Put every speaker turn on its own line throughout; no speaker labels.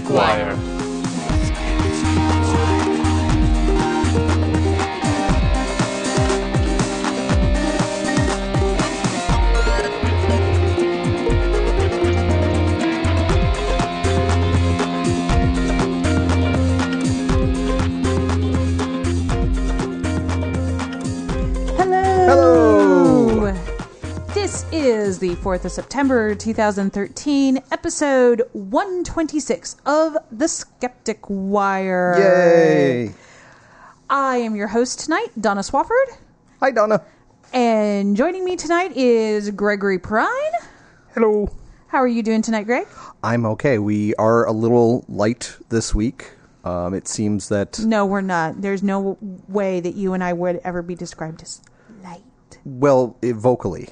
Skeptic
24th of September 2013, episode 126 of The Skeptic Wire.
Yay!
I am your host tonight, Donna Swafford.
Hi, Donna.
And joining me tonight is Gregory Prine.
Hello.
How are you doing tonight, Greg?
I'm okay. We are a little light this week. Um, it seems that.
No, we're not. There's no way that you and I would ever be described as light.
Well, it, vocally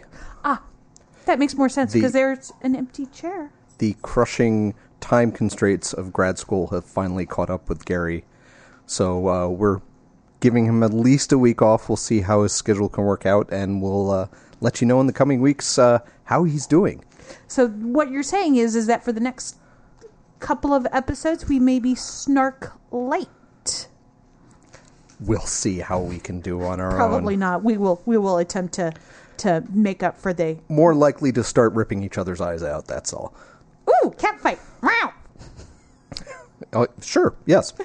that makes more sense
The-
because there's an empty chair.
the crushing time constraints of grad school have finally caught up with Gary. So uh, we're giving him at least a week off. We'll see how his schedule can work out, and we'll uh, let you know in the coming weeks uh, how he's doing.
So what you're saying is is that for the next couple of episodes we may be snark light.
We'll see how we can do on our own.
Probably
own.
not. We will we will attempt to to make up for the
More likely to start ripping each other's eyes out. That's all.
Ooh, cat fight. Wow.
Oh, sure. Yes.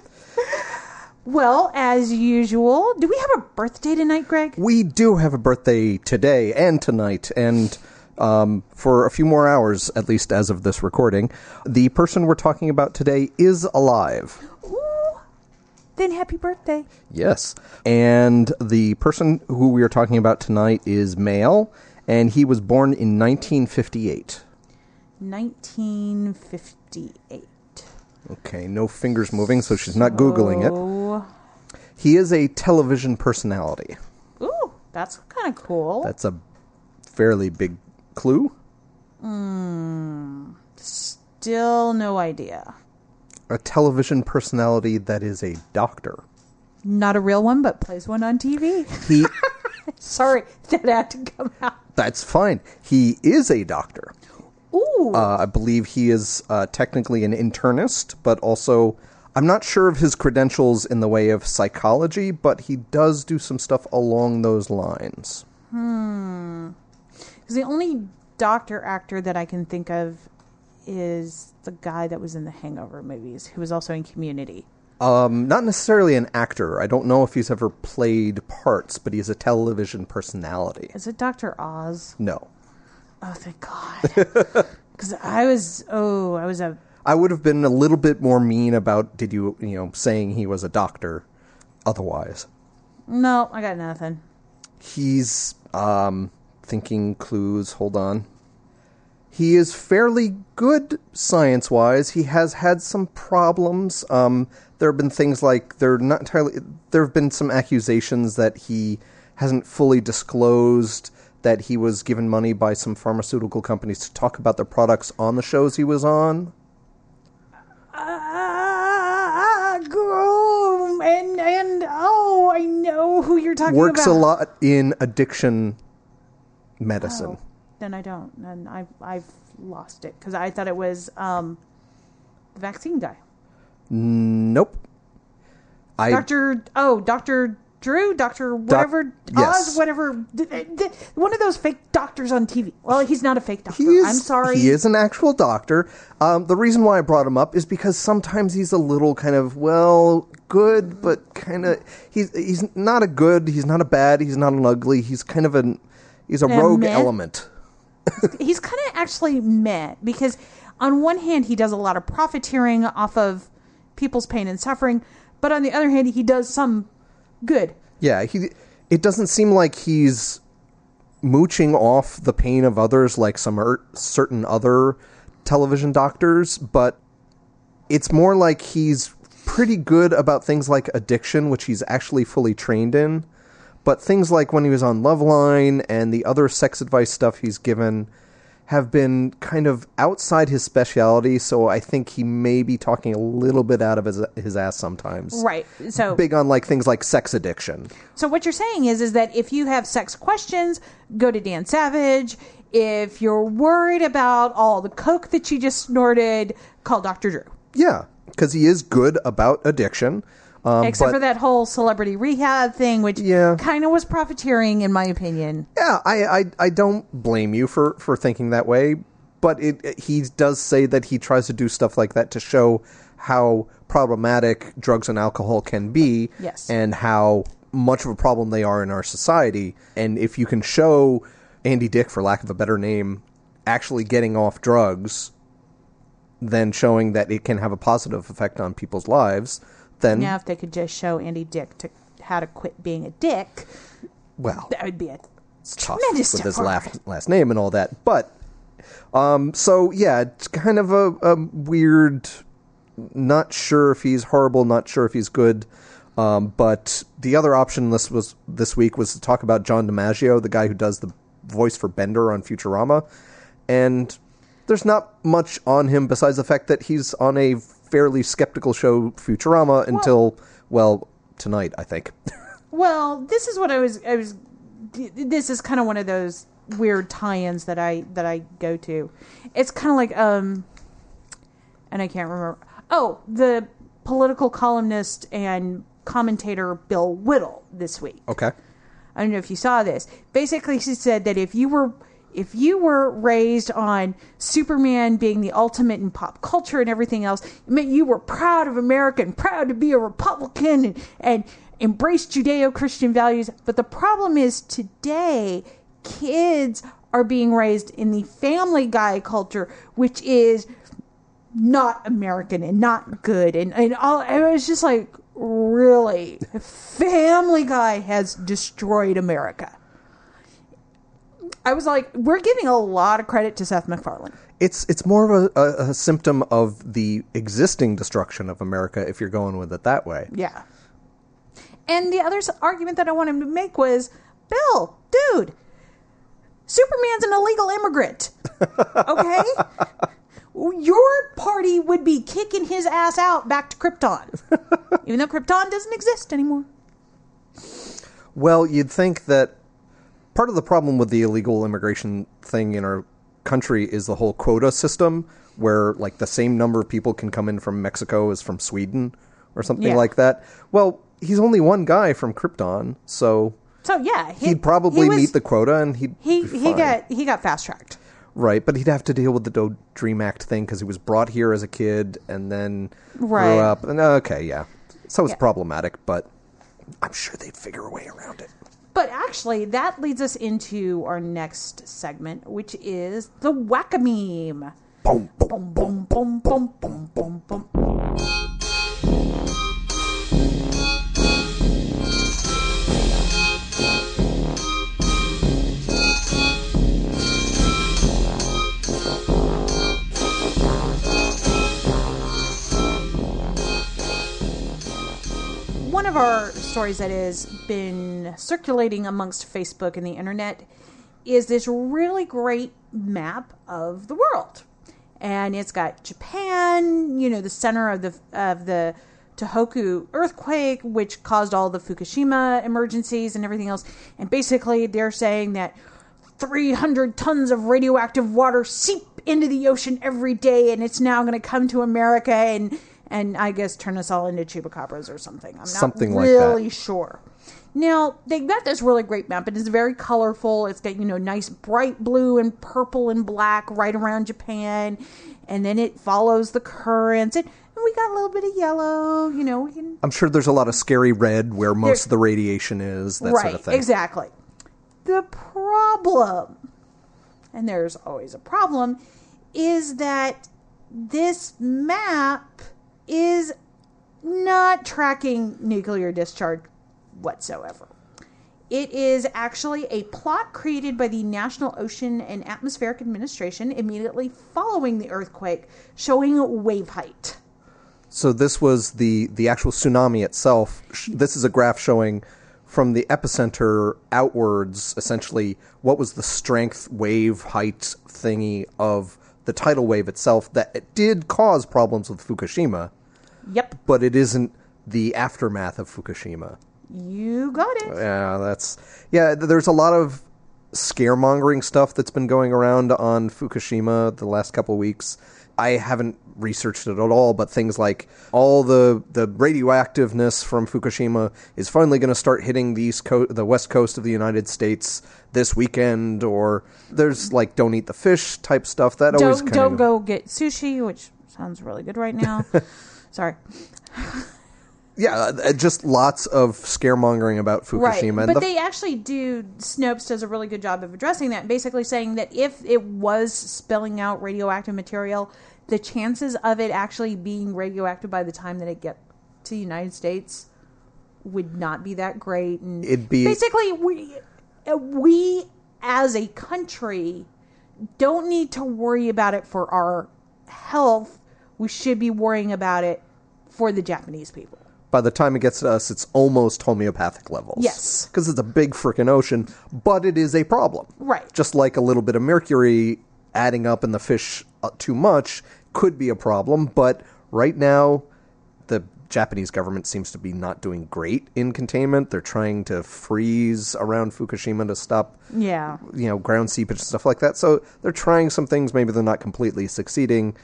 Well, as usual, do we have a birthday tonight, Greg?
We do have a birthday today and tonight, and um, for a few more hours, at least as of this recording. The person we're talking about today is alive.
Then happy birthday.
Yes. And the person who we are talking about tonight is male, and he was born in 1958.
1958.
Okay, no fingers moving, so she's not Googling it. He is a television personality.
Ooh, that's kind of cool.
That's a fairly big clue.
Hmm, still no idea.
A television personality that is a doctor.
Not a real one, but plays one on TV.
He.
Sorry, that had to come out.
That's fine. He is a doctor.
Ooh.
Uh, I believe he is uh, technically an internist, but also I'm not sure of his credentials in the way of psychology, but he does do some stuff along those lines. Hmm.
Because the only doctor actor that I can think of is the guy that was in the Hangover movies, who was also in Community.
Um, not necessarily an actor. I don't know if he's ever played parts, but he's a television personality.
Is it Doctor Oz?
No.
Oh, thank God. Because I was, oh, I was a.
I would have been a little bit more mean about did you you know saying he was a doctor otherwise.
No, I got nothing.
He's um thinking clues, hold on. He is fairly good science wise. He has had some problems. Um there have been things like they're not entirely there have been some accusations that he hasn't fully disclosed that he was given money by some pharmaceutical companies to talk about their products on the shows he was on.
Ah, and and oh, I know who you're talking
Works
about.
a lot in addiction medicine.
Oh, then I don't. Then I've I've lost it because I thought it was um, the vaccine guy,
Nope. I
Doctor. Oh, Doctor Drew, Doctor whatever,
yes.
Oz, whatever. D- d- one of those fake doctors on TV. Well, he's not a fake doctor.
He is,
I'm sorry.
He is an actual doctor. Um, the reason why I brought him up is because sometimes he's a little kind of well, good, but kind of he's he's not a good. He's not a bad. He's not an ugly. He's kind of an he's a rogue
meh?
element.
He's kind of actually meh because on one hand he does a lot of profiteering off of people's pain and suffering, but on the other hand he does some good.
Yeah, he. It doesn't seem like he's mooching off the pain of others like some er, certain other television doctors, but it's more like he's pretty good about things like addiction, which he's actually fully trained in. But things like when he was on Loveline and the other sex advice stuff he's given have been kind of outside his specialty, so I think he may be talking a little bit out of his, his ass sometimes.
Right. So
Big on like things like sex addiction.
So what you're saying is is that if you have sex questions, go to Dan Savage. If you're worried about all the coke that you just snorted, call Dr. Drew.
Yeah, because he is good about addiction. Um,
Except
but-
for that whole celebrity rehab thing, which
Yeah.
kind of was profiteering, in my opinion.
Yeah, I, I I don't blame you for for thinking that way, but it, it- he does say that he tries to do stuff like that to show how problematic drugs and alcohol can be,
Yes.
and how much of a problem they are in our society. And if you can show Andy Dick, for lack of a better name, actually getting off drugs, then showing that it can have a positive effect on people's lives, then
Now, if they could just show Andy Dick to how to quit being a dick,
well,
that would be a
tough
tremendous
with his last last name and all that. But um, so yeah, it's kind of a, a weird. Not sure if he's horrible. Not sure if he's good. Um, but the other option this was this week was to talk about John DiMaggio, the guy who does the voice for Bender on Futurama, and there's not much on him besides the fact that he's on a fairly skeptical show, Futurama, until well tonight, I think.
Well, this is what I was. I was. This is kind of one of those weird tie-ins that I that I go to. It's kind of like um, and I can't remember. Oh, the political columnist and commentator Bill Whittle this week.
okay.
I don't know if you saw this. Basically, she said that if you were if you were raised on Superman being the ultimate in pop culture and everything else, it meant you were proud of America and proud to be a Republican and, and embrace Judeo Christian values. But the problem is today, kids are being raised in the family guy culture, which is not American and not good. And, and all, I was just like, really? Family Guy has destroyed America. I was like, we're giving a lot of credit to Seth MacFarlane.
It's it's more of a, a, a symptom of the existing destruction of America if you're going with it that way.
Yeah. And the other s- argument that I wanted to make was, Bill, dude, Superman's an illegal immigrant. Okay? Your party would be kicking his ass out back to Krypton. Even though Krypton doesn't exist anymore.
Well, you'd think that part of the problem with the illegal immigration thing in our country is the whole quota system, where like the same number of people can come in from Mexico as from Sweden or something
Yeah.
like that. Well, he's only one guy from Krypton, so
So yeah, he,
he'd probably
he was-
meet the quota, and he'd
He he got he got fast tracked.
right, but he'd have to deal with the Do Dream Act thing because he was brought here as a kid and then
Right.
grew up. And okay, yeah, so it's
Yeah.
problematic, but I'm sure they'd figure a way around it.
But actually, that leads us into our next segment, which is the whack a meme.
Boom, boom.
Boom, boom, boom, boom, boom, boom, One of our stories that has been circulating amongst Facebook and the internet is this really great map of the world. And it's got Japan, you know, the center of the of the Tohoku earthquake, which caused all the Fukushima emergencies and everything else. And basically, they're saying that 300 tons of radioactive water seep into the ocean every day, and it's now going to come to America and and I guess turn us all into chupacabras or something. I'm not
Something like that.
really sure. Now they got this really great map. And It is very colorful. It's got you know nice bright blue and purple and black right around Japan, and then it follows the currents. And, and we got a little bit of yellow. You know, we can
I'm sure there's a lot of scary red where most
There-
of the radiation is, that
right
sort of thing.
exactly. The problem, and there's always a problem, is that this map is not tracking nuclear discharge whatsoever. It is actually a plot created by the National Ocean and Atmospheric Administration immediately following the earthquake, showing wave height.
So this was the the actual tsunami itself. This is a graph showing from the epicenter outwards, essentially, what was the strength wave height thingy of the tidal wave itself that it did cause problems with Fukushima,
Yep,
but it isn't the aftermath of Fukushima.
you got it.
Yeah, that's yeah. There's a lot of scaremongering stuff that's been going around on Fukushima the last couple weeks. I haven't researched it at all, but things like all the the radioactiveness from Fukushima is finally going to start hitting the east coast, the west coast of the United States this weekend, or there's like don't eat the fish type stuff that always
Don't
kind
don't
of
go get sushi, which sounds really good right now. Sorry.
Yeah, uh, just lots of scaremongering about Fukushima.
Right. But
the-
they actually do, Snopes does a really good job of addressing that, basically saying that if it was spilling out radioactive material, the chances of it actually being radioactive by the time that it get to the United States would not be that great. And
It'd be-
basically we uh, we as a country don't need to worry about it for our health. We should be worrying about it for the Japanese people.
By the time it gets to us, it's almost homeopathic levels.
Yes.
Because it's a big freaking ocean, but it is a problem.
Right.
Just like a little bit of mercury adding up in the fish uh, too much could be a problem, but right now, the Japanese government seems to be not doing great in containment. They're trying to freeze around Fukushima to stop
Yeah.
you know, ground seepage and stuff like that. So they're trying some things. Maybe they're not completely succeeding.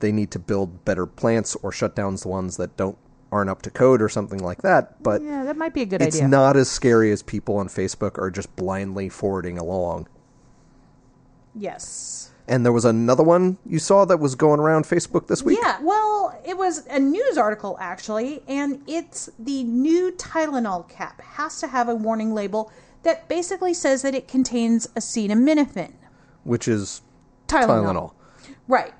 They need to build better plants or shut down the ones that don't aren't up to code or something like that. But
Yeah, that might be a good
it's
idea.
not as scary as people on Facebook are just blindly forwarding along.
yes.
And there was another one you saw that was going around Facebook this week.
Yeah, well, it was a news article actually, and it's the new Tylenol cap has to have a warning label that basically says that it contains acetaminophen.
which is
Tylenol.
Tylenol.
Right.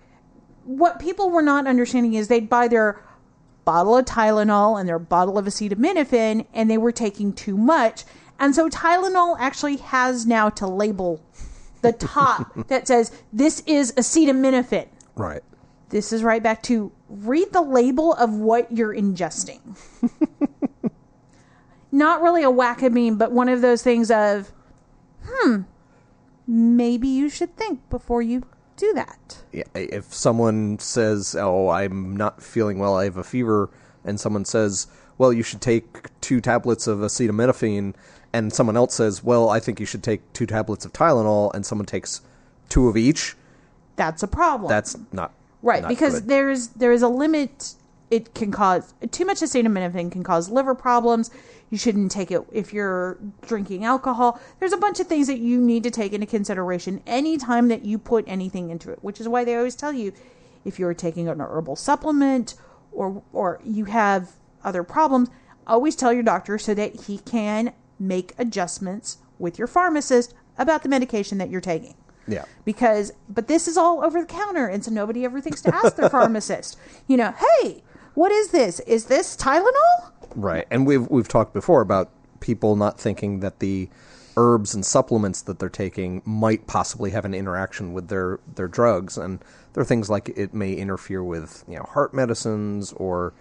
What people were not understanding is they'd buy their bottle of Tylenol and their bottle of acetaminophen, and they were taking too much. And so Tylenol actually has now to label the top that says this is acetaminophen.
Right.
This is right back to read the label of what you're ingesting. Not really a whack-a-meme, but one of those things of, hmm, maybe you should think before you do that.
Yeah, if someone says, "Oh, I'm not feeling well. I have a fever," and someone says, "Well, you should take two tablets of acetaminophen," and someone else says, "Well, I think you should take two tablets of Tylenol," and someone takes two of each,
That's a problem.
that's not
right
not
because
good.
there's there is a limit. It can cause too much acetaminophen can cause liver problems. You shouldn't take it if you're drinking alcohol. There's a bunch of things that you need to take into consideration anytime that you put anything into it, which is why they always tell you if you're taking an herbal supplement or or you have other problems, always tell your doctor so that he can make adjustments with your pharmacist about the medication that you're taking
yeah.
because but this is all over the counter and so nobody ever thinks to ask their pharmacist you know hey what is this? Is this tylenol?
Right. And we've we've talked before about people not thinking that the herbs and supplements that they're taking might possibly have an interaction with their their drugs. And there are things like it may interfere with, you know, heart medicines or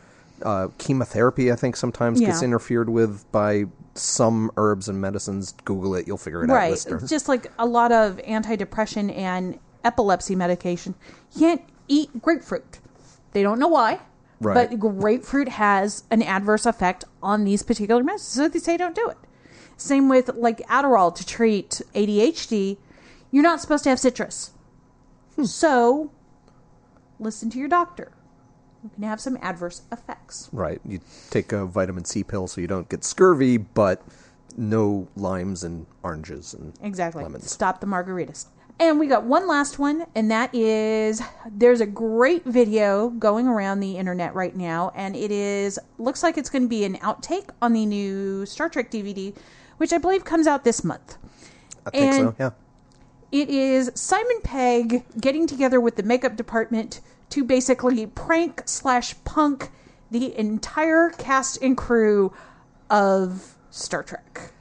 uh, chemotherapy I think sometimes gets interfered with by some herbs and medicines. Google it, you'll figure it out,
right.
Listeners.
just like a lot of antidepressant and epilepsy medication. You can't eat grapefruit. They don't know why
Right.
but grapefruit has an adverse effect on these particular medicines so they say don't do it same with like adderall to treat adhd you're not supposed to have citrus hmm. so listen to your doctor you can have some adverse effects
right. You take a vitamin C pill so you don't get scurvy, but no limes and oranges and
Exactly.
lemons.
Stop the margaritas. And we got one last one, and that is there's a great video going around the internet right now, and it is looks like it's going to be an outtake on the new Star Trek DVD, which I believe comes out this month.
I think so, yeah.
It is Simon Pegg getting together with the makeup department to basically prank slash punk the entire cast and crew of Star Trek.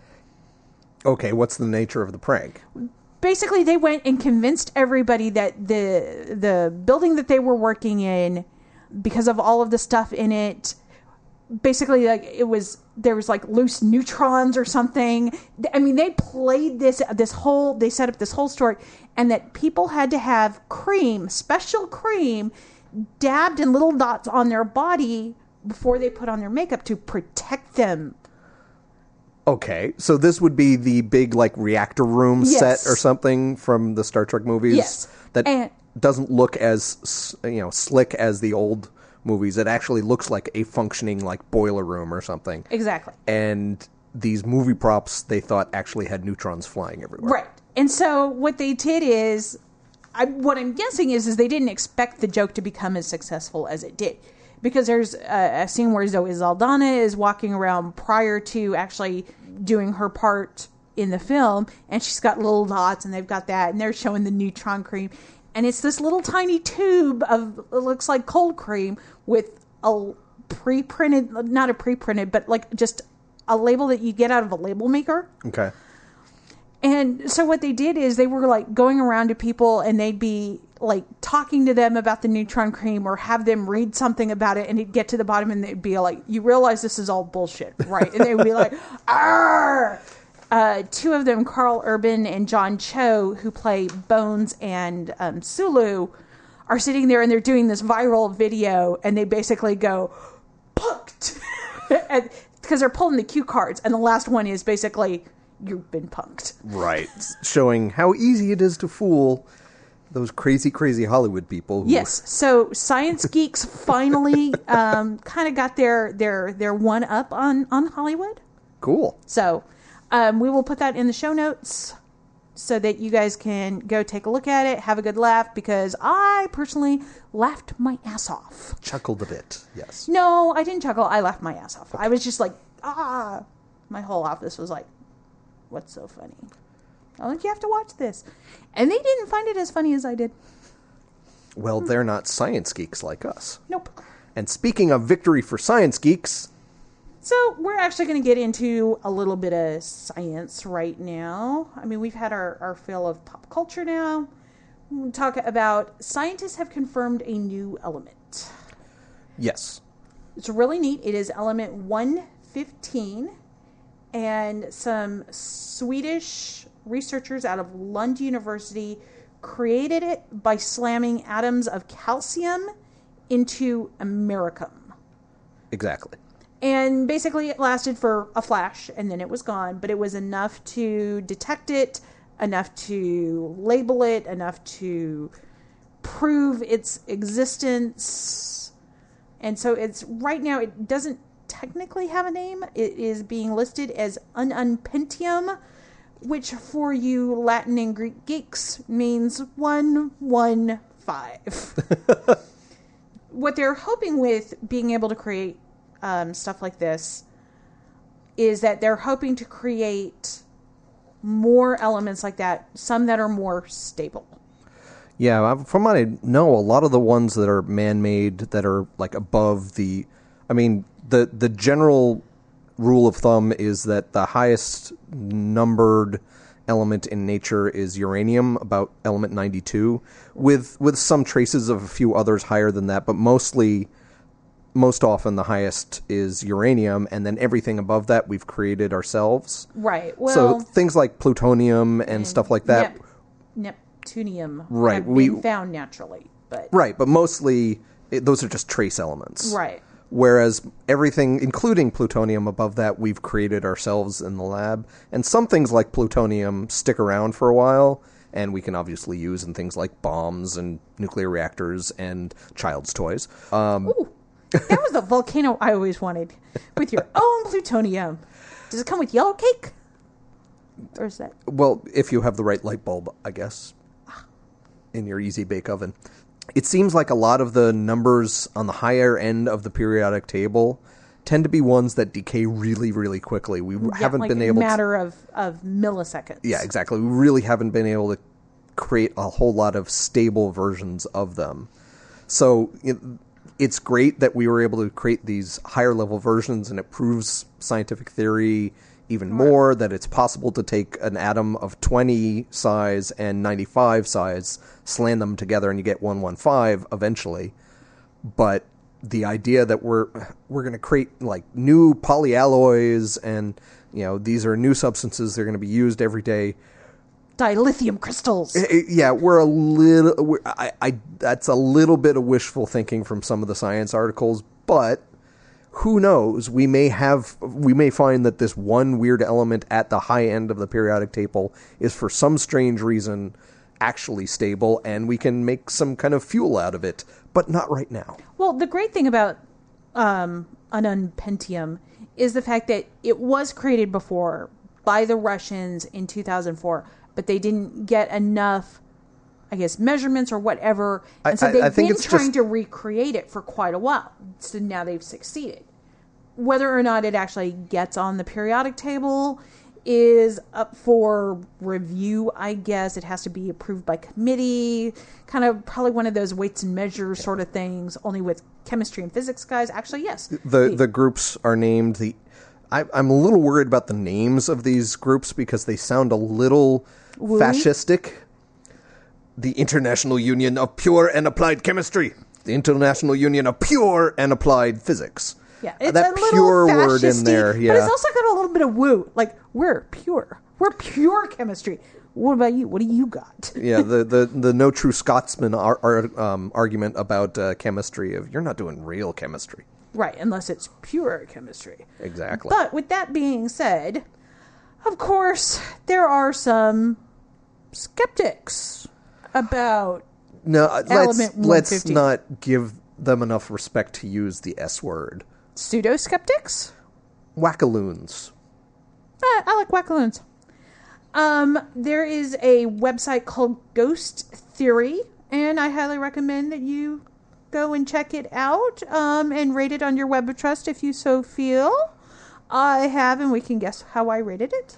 Okay, what's the nature of the prank?
Basically they went and convinced everybody that the the building that they were working in because of all of the stuff in it basically like it was there was like loose neutrons or something. I mean they played this this whole they set up this whole story and that people had to have cream special cream dabbed in little dots on their body before they put on their makeup to protect them
Okay, so this would be the big like reactor room
Yes.
set or something from the Star Trek movies.
Yes.
that
And-
doesn't look as you know slick as the old movies. It actually looks like a functioning like boiler room or something.
Exactly.
And these movie props they thought actually had neutrons flying everywhere.
Right. And so what they did is, I, what I'm guessing is, is they didn't expect the joke to become as successful as it did, because there's a, a scene where Zoe Saldana is walking around prior to actually doing her part in the film, and she's got little dots, and they've got that, and they're showing the neutron cream, and it's this little tiny tube of it looks like cold cream with a pre-printed, not a pre-printed, but like just a label that you get out of a label maker.
Okay.
And so what they did is they were like going around to people and they'd be like talking to them about the neutron cream or have them read something about it and it'd get to the bottom and they'd be like, you realize this is all bullshit, right? And they would be like, Arr! Uh, two of them, Karl Urban and John Cho, who play Bones and um, Sulu, are sitting there and they're doing this viral video and they basically go, punked. Because they're pulling the cue cards. And the last one is basically, you've been punked.
Right. Showing how easy it is to fool those crazy, crazy Hollywood people. Who,
Yes. So science geeks finally um, kind of got their their their one up on on Hollywood.
Cool.
So um, we will put that in the show notes so that you guys can go take a look at it, have a good laugh because I personally laughed my ass off.
Chuckled a bit. Yes.
No, I didn't chuckle. I laughed my ass off. I was just like, ah. My whole office was like, what's so funny? I think you have to watch this. And they didn't find it as funny as I did.
Well, hmm. they're not science geeks like us.
Nope.
And speaking of victory for science geeks,
So we're actually going to get into a little bit of science right now. I mean, we've had our, our fill of pop culture now. We'll talk about scientists have confirmed a new element.
yes.
It's really neat. It is element 115, and some Swedish researchers out of Lund University created it by slamming atoms of calcium into americium.
Exactly.
And basically, it lasted for a flash and then it was gone, but it was enough to detect it, enough to label it, enough to prove its existence. And so it's right now, it doesn't technically have a name. It is being listed as ununpentium, which for you Latin and Greek geeks means 115 what they're hoping with being able to create um, stuff like this is that they're hoping to create more elements like that, some that are more stable.
Yeah, from what I know, a lot of the ones that are man-made that are like above the, I mean, the the general rule of thumb is that the highest numbered element in nature is uranium, about element ninety-two, with with some traces of a few others higher than that, but mostly. Most often, the highest is uranium, and then everything above that we've created ourselves.
Right. Well,
so things like plutonium and stuff like that,
Nep- Neptunium
Right, we-
found naturally, but
Right, but mostly it, those are just trace elements.
right.
Whereas everything, including plutonium above that, we've created ourselves in the lab. And some things like plutonium stick around for a while, and we can obviously use in things like bombs and nuclear reactors and child's toys. Um,
Ooh, that was the volcano I always wanted with your own plutonium. Does it come with yellow cake? Or is that
well, if you have the right light bulb, I guess, in your easy bake oven. It seems like a lot of the numbers on the higher end of the periodic table tend to be ones that decay really, really quickly. We
Yeah,
haven't
like
been able to
matter of of milliseconds?
Yeah, exactly. We really haven't been able to create a whole lot of stable versions of them. So it, it's great that we were able to create these higher level versions, and it proves scientific theory even more that it's possible to take an atom of 20 size and 95 size, slam them together, and you get 115 eventually. But the idea that we're we're going to create like new polyalloys and you know these are new substances they're going to be used every day
dilithium crystals.
Eh, yeah, we're a little. We're, I, I, that's a little bit of wishful thinking from some of the science articles, but who knows? We may have, we may find that this one weird element at the high end of the periodic table is for some strange reason actually stable, and we can make some kind of fuel out of it, but not right now.
Well, the great thing about um, Ununpentium is the fact that it was created before by the Russians in 2004, but they didn't get enough, I guess, measurements or whatever, and so
I- I
they've
think
been trying
just-
to recreate it for quite a while. So now they've succeeded. Whether or not it actually gets on the periodic table is up for review, I guess. It has to be approved by committee. Kind of probably one of those weights and measures sort of things, only with chemistry and physics guys. Actually, yes.
the the groups are named the I, I'm a little worried about the names of these groups because they sound a little
Wooey?
fascistic. The International Union of Pure and Applied Chemistry. The International Union of Pure and Applied Physics.
Yeah,
Uh,
it's
that
a little
pure word in there. Yeah,
but it's also got a little bit of woo. Like we're pure, we're pure chemistry. What about you? What do you got?
yeah. The, the the no true Scotsman ar- ar- um, argument about uh, chemistry of you're not doing real chemistry.
Right, unless it's pure chemistry.
Exactly.
But with that being said, of course, there are some skeptics about
no, uh, let's let's not give them enough respect to use the S word.
pseudo skeptics.
Wackaloons.
Uh, I like wackaloons. Um, there is a website called Ghost Theory, and I highly recommend that you go and check it out um, and rate it on your web of trust if you so feel. I have, and we can guess how I rated it.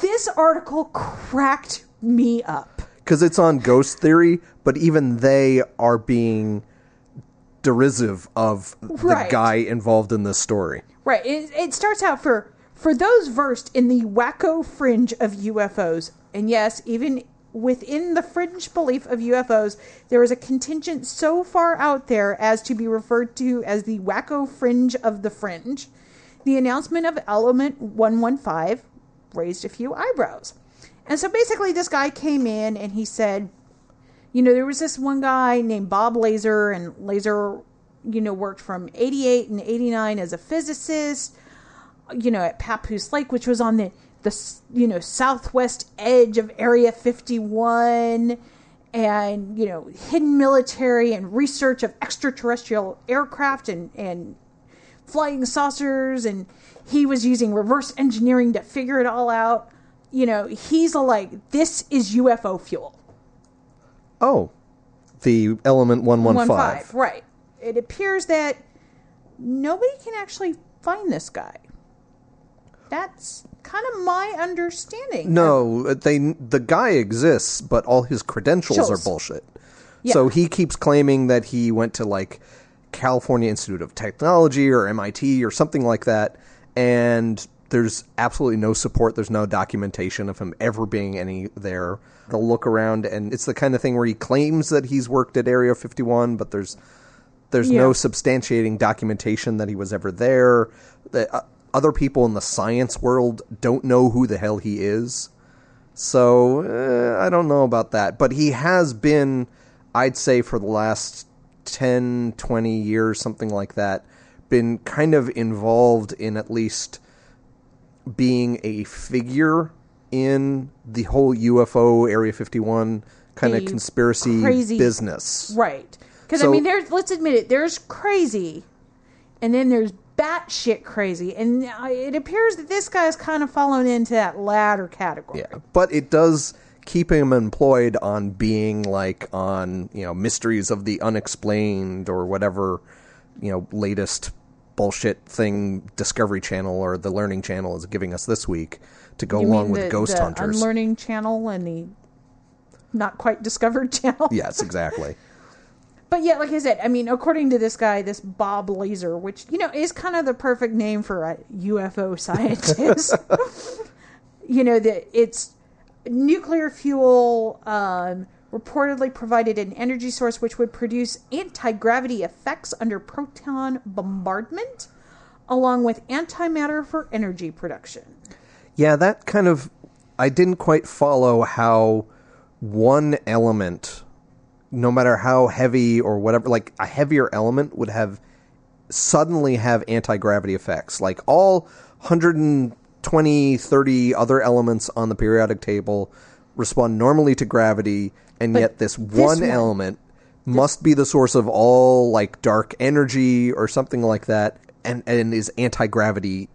This article cracked me up.
Because it's on ghost theory, but even they are being derisive of the
Right.
guy involved in this story.
Right. It, it starts out for for those versed in the wacko fringe of UFOs, and yes, even within the fringe belief of UFOs, there is a contingent so far out there as to be referred to as the wacko fringe of the fringe. The announcement of Element 115 raised a few eyebrows. And so basically, this guy came in and he said, you know, there was this one guy named Bob Lazar, and Lazar, you know, worked from 88 and 89 as a physicist, you know, at Papoose Lake, which was on the, the you know, southwest edge of Area 51, and, you know, hidden military and research of extraterrestrial aircraft and, and flying saucers, and he was using reverse engineering to figure it all out. You know, he's a, like, this is UFO fuel.
Oh, the element one one
One
five.
five, right. It appears that nobody can actually find this guy. That's kind of my understanding.
No, they the guy exists, but all his credentials are bullshit.
Yeah.
So he keeps claiming that he went to like California Institute of Technology or MIT or something like that, and there's absolutely no support. There's no documentation of him ever being any there. They'll look around, and it's the kind of thing where he claims that he's worked at Area 51, but there's there's no substantiating documentation that he was ever there. The, uh, other people in the science world don't know who the hell he is. So uh, I don't know about that. But he has been, I'd say, for the last 10, 20 years, something like that, been kind of involved in at least being a figure in the whole UFO Area 51 kind of conspiracy
crazy-
business.
Right. Because,
So-
I mean, there's, let's admit it, there's crazy, and then there's batshit crazy. And it appears that this guy's kind of fallen into that latter category.
Yeah, but it does keep him employed on being like on you know mysteries of the unexplained or whatever you know latest bullshit thing Discovery Channel or the Learning Channel is giving us this week to go
You
along with
the,
Ghost
the
Hunters.
Unlearning channel and the not quite discovered channel.
yes, exactly.
But yeah, like I said, I mean, according to this guy, this Bob Lazar, which you know is kind of the perfect name for a UFO scientist. you know that it's nuclear fuel um, reportedly provided an energy source which would produce anti gravity effects under proton bombardment, along with antimatter for energy production.
Yeah, that kind of I didn't quite follow how one element no matter how heavy or whatever like a heavier element would have suddenly have anti gravity effects. Like all 120, 30 other elements on the periodic table respond normally to gravity, and
But
yet this
this
one
one-
element must be the source of all like dark energy or something like that, and, and is anti gravity.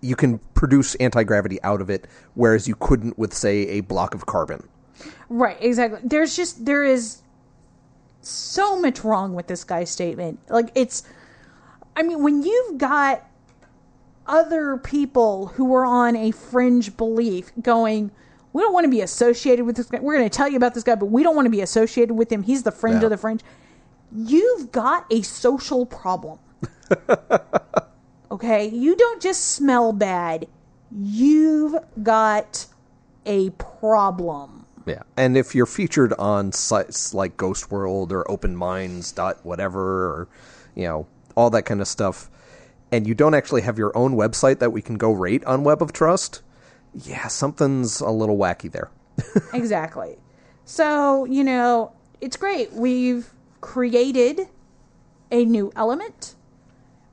You can produce anti gravity out of it, whereas you couldn't with, say, a block of carbon.
Right, exactly. There's just there is so much wrong with this guy's statement. Like it's I mean, when you've got other people who are on a fringe belief going, we don't want to be associated with this guy. We're going to tell you about this guy, but we don't want to be associated with him. He's the fringe of the fringe. You've got a social problem. okay? You don't just smell bad. You've got a problem.
Yeah, and if you're featured on sites like Ghost World or Open Minds dot whatever, or you know all that kind of stuff, and you don't actually have your own website that we can go rate on Web of Trust, yeah, something's a little wacky there.
exactly. So, you know, it's great. We've created a new element.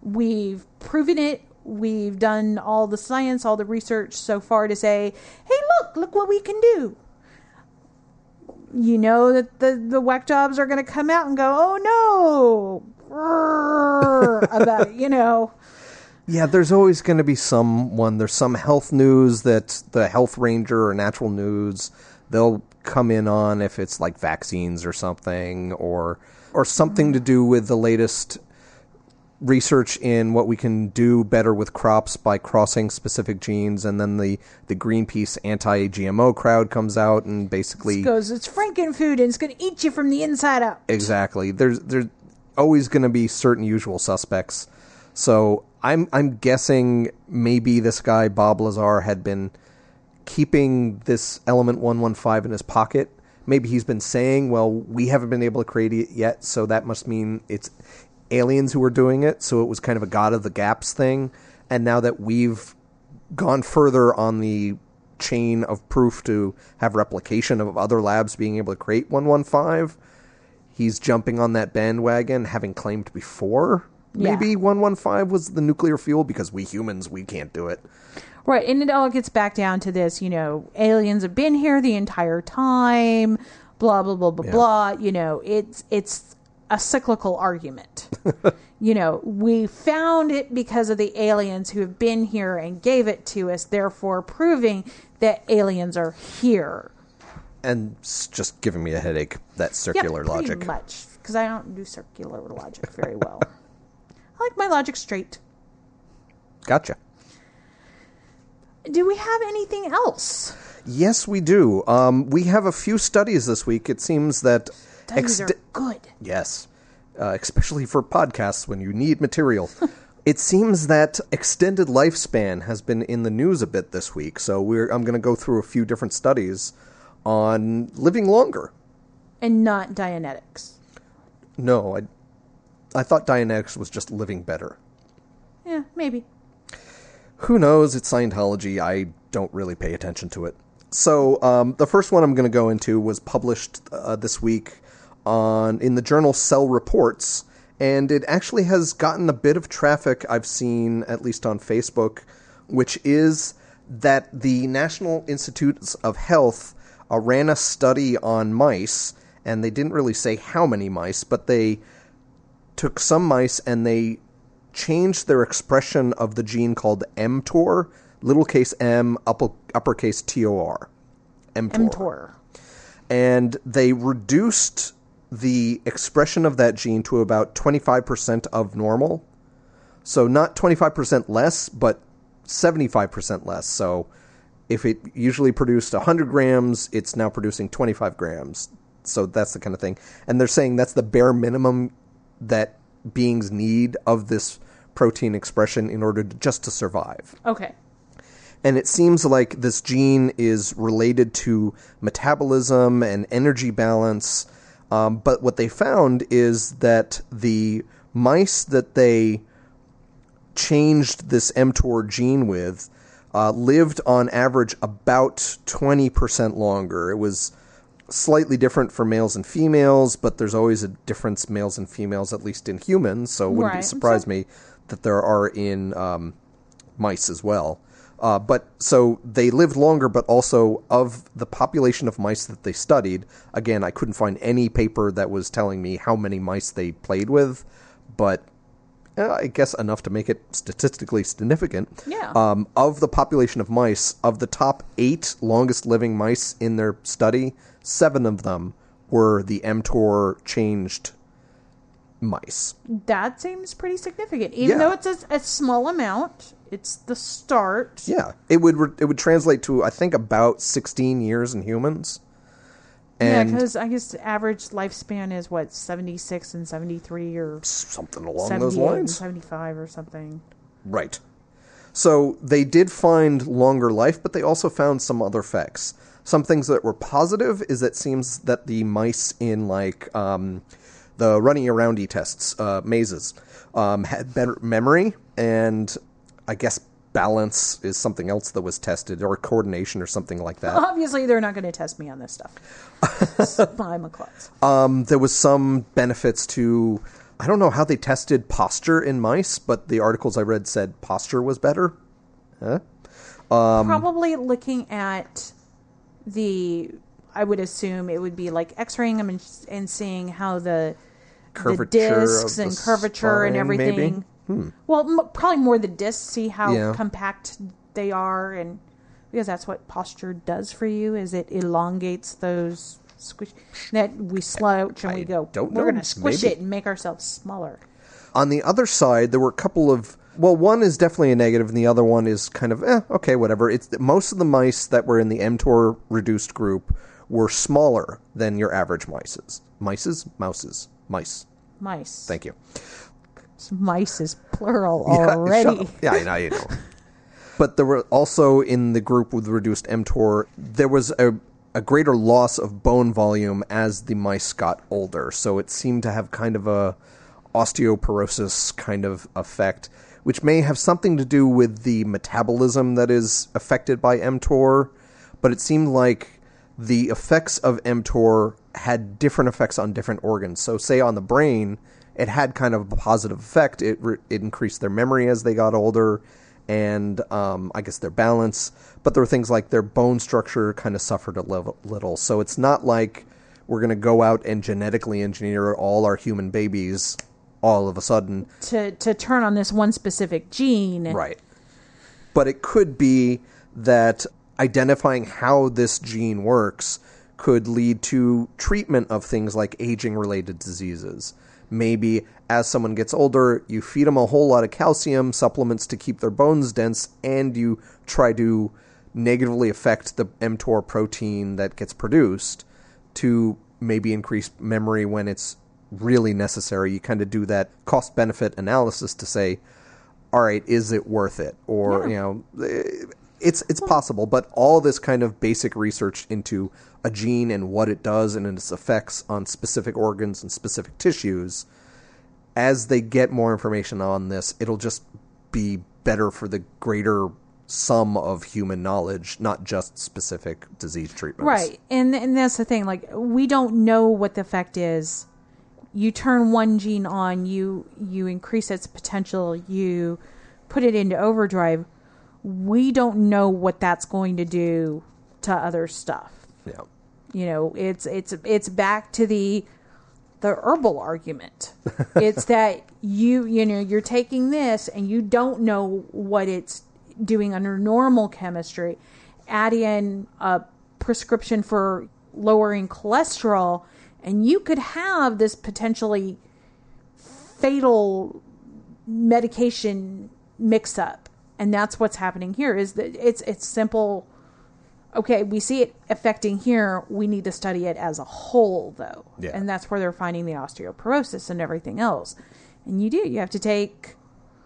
We've proven it. We've done all the science, all the research so far to say, hey, look, look what we can do. You know that the, the whack jobs are going to come out and go, oh no, about, you know.
Yeah, there's always going to be someone. There's some health news that the health ranger or natural news they'll come in on if it's like vaccines or something, or or something to do with the latest research in what we can do better with crops by crossing specific genes, and then the the Greenpeace anti-GMO crowd comes out and basically
Goes, it's Frankenfood and it's going to eat you from the inside out.
Exactly. There's there's always going to be certain usual suspects. So I'm I'm guessing maybe this guy Bob Lazar had been keeping this element 115 in his pocket. Maybe he's been saying, "Well, we haven't been able to create it yet, so that must mean it's aliens who are doing it." So it was kind of a god of the gaps thing. And now that we've gone further on the chain of proof to have replication of other labs being able to create 115, he's jumping on that bandwagon, having claimed before
Yeah.
maybe 115 was the nuclear fuel because we humans we can't do it.
Right, and it all gets back down to this, you know, aliens have been here the entire time, blah blah blah blah
Yeah.
blah. You know, it's it's a cyclical argument. you know, we found it because of the aliens who have been here and gave it to us, therefore proving that aliens are here.
And it's just giving me a headache that
Yep,
circular
pretty
logic.
much because I don't do circular logic very well. I like my logic straight.
Gotcha.
Do we have anything else?
Yes, we do. Um, we have a few studies this week. It seems that
Studies are good.
Yes, uh, especially for podcasts when you need material. it seems that extended lifespan has been in the news a bit this week, so we're I'm going to go through a few different studies on living longer.
And not Dianetics.
No, I I thought Dianetics was just living better.
Yeah, maybe.
Who knows? It's Scientology. I don't really pay attention to it. So um, the first one I'm going to go into was published uh, this week on in the journal Cell Reports, and it actually has gotten a bit of traffic. I've seen at least on Facebook, which is that the National Institutes of Health uh, ran a study on mice, and they didn't really say how many mice, but they took some mice and they changed their expression of the gene called mTOR, little case m, upper, uppercase T O R. mTOR.
mTOR.
And they reduced the expression of that gene to about 25% of normal. So not 25% less, but 75% less. So if it usually produced 100 grams, it's now producing 25 grams. So that's the kind of thing. And they're saying that's the bare minimum that beings need of this protein expression in order to, just to survive
Okay.
and it seems like this gene is related to metabolism and energy balance. Um, but what they found is that the mice that they changed this mTOR gene with uh, lived on average about 20% longer. It was slightly different for males and females, but there's always a difference males and females, at least in humans. So it wouldn't
Right.
be surprise
So-
me that there are in um, mice as well. Uh, but so they lived longer, but also of the population of mice that they studied. Again, I couldn't find any paper that was telling me how many mice they played with, but uh, I guess enough to make it statistically significant.
Yeah.
Um, of the population of mice, of the top eight longest living mice in their study, seven of them were the mTOR changed mice.
That seems pretty significant, even
Yeah.
though it's a, a small amount. It's the start.
Yeah, it would re- it would translate to I think about sixteen years in humans.
Yeah, because I guess the average lifespan is what seventy six and seventy three or
something along those lines.
seventy five or something.
Right. So they did find longer life, but they also found some other effects. Some things that were positive is that it seems that the mice in like um, the running aroundy tests, uh, mazes, um, had better memory, and I guess balance is something else that was tested, or coordination, or something like that.
Obviously, they're not going to test me on this stuff. I'm a klutz.
Um, there was some benefits to. I don't know how they tested posture in mice, but the articles I read said posture was better. Huh? Um,
Probably looking at the. I would assume it would be like X-raying them and, and seeing how the
Curvature
the discs
the
and curvature and everything. Hmm. Well, m- probably more the discs. See how
Yeah.
compact they are, and because that's what posture does for you. Is it elongates those squish that we slouch and
I
we go.
don't
We're going to squish
Maybe.
it and make ourselves smaller.
On the other side, there were a couple of. Well, one is definitely a negative, and the other one is kind of eh, okay, whatever. It's most of the mice that were in the mTOR reduced group were smaller than your average mices. Mices, mouses, mice.
Mice.
Thank you.
Mice is plural
Yeah,
already.
Yeah, I know you know. but there were also in the group with reduced mTOR, there was a a greater loss of bone volume as the mice got older. So it seemed to have kind of a osteoporosis kind of effect, which may have something to do with the metabolism that is affected by mTOR. But it seemed like the effects of mTOR had different effects on different organs. So, say on the brain, it had kind of a positive effect. It re- it increased their memory as they got older, and um, I guess their balance. But there were things like their bone structure kind of suffered a little. So it's not like we're going to go out and genetically engineer all our human babies all of a sudden.
to to turn on this one specific gene.
Right. But it could be that identifying how this gene works could lead to treatment of things like aging related diseases. Maybe as someone gets older, you feed them a whole lot of calcium supplements to keep their bones dense, and you try to negatively affect the mTOR protein that gets produced to maybe increase memory when it's really necessary. You kind of do that cost benefit analysis to say, all right, is it worth it? Or, you know, it's it's possible, but all this kind of basic research into a gene and what it does and its effects on specific organs and specific tissues, as they get more information on this, it'll just be better for the greater sum of human knowledge, not just specific disease treatments.
Right. And and that's the thing like we don't know what the effect is. You turn one gene on, you you increase its potential, you put it into overdrive. We don't know what that's going to do to other stuff.
Yeah.
You know, it's it's it's back to the the herbal argument. it's that you you know you're taking this and you don't know what it's doing under normal chemistry. Add in a prescription for lowering cholesterol, and you could have this potentially fatal medication mix up. And that's what's happening here. Is that it's it's simple okay, we see it affecting here. We need to study it as a whole, though.
Yeah.
And that's where they're finding the osteoporosis and everything else. And you do. You have to take.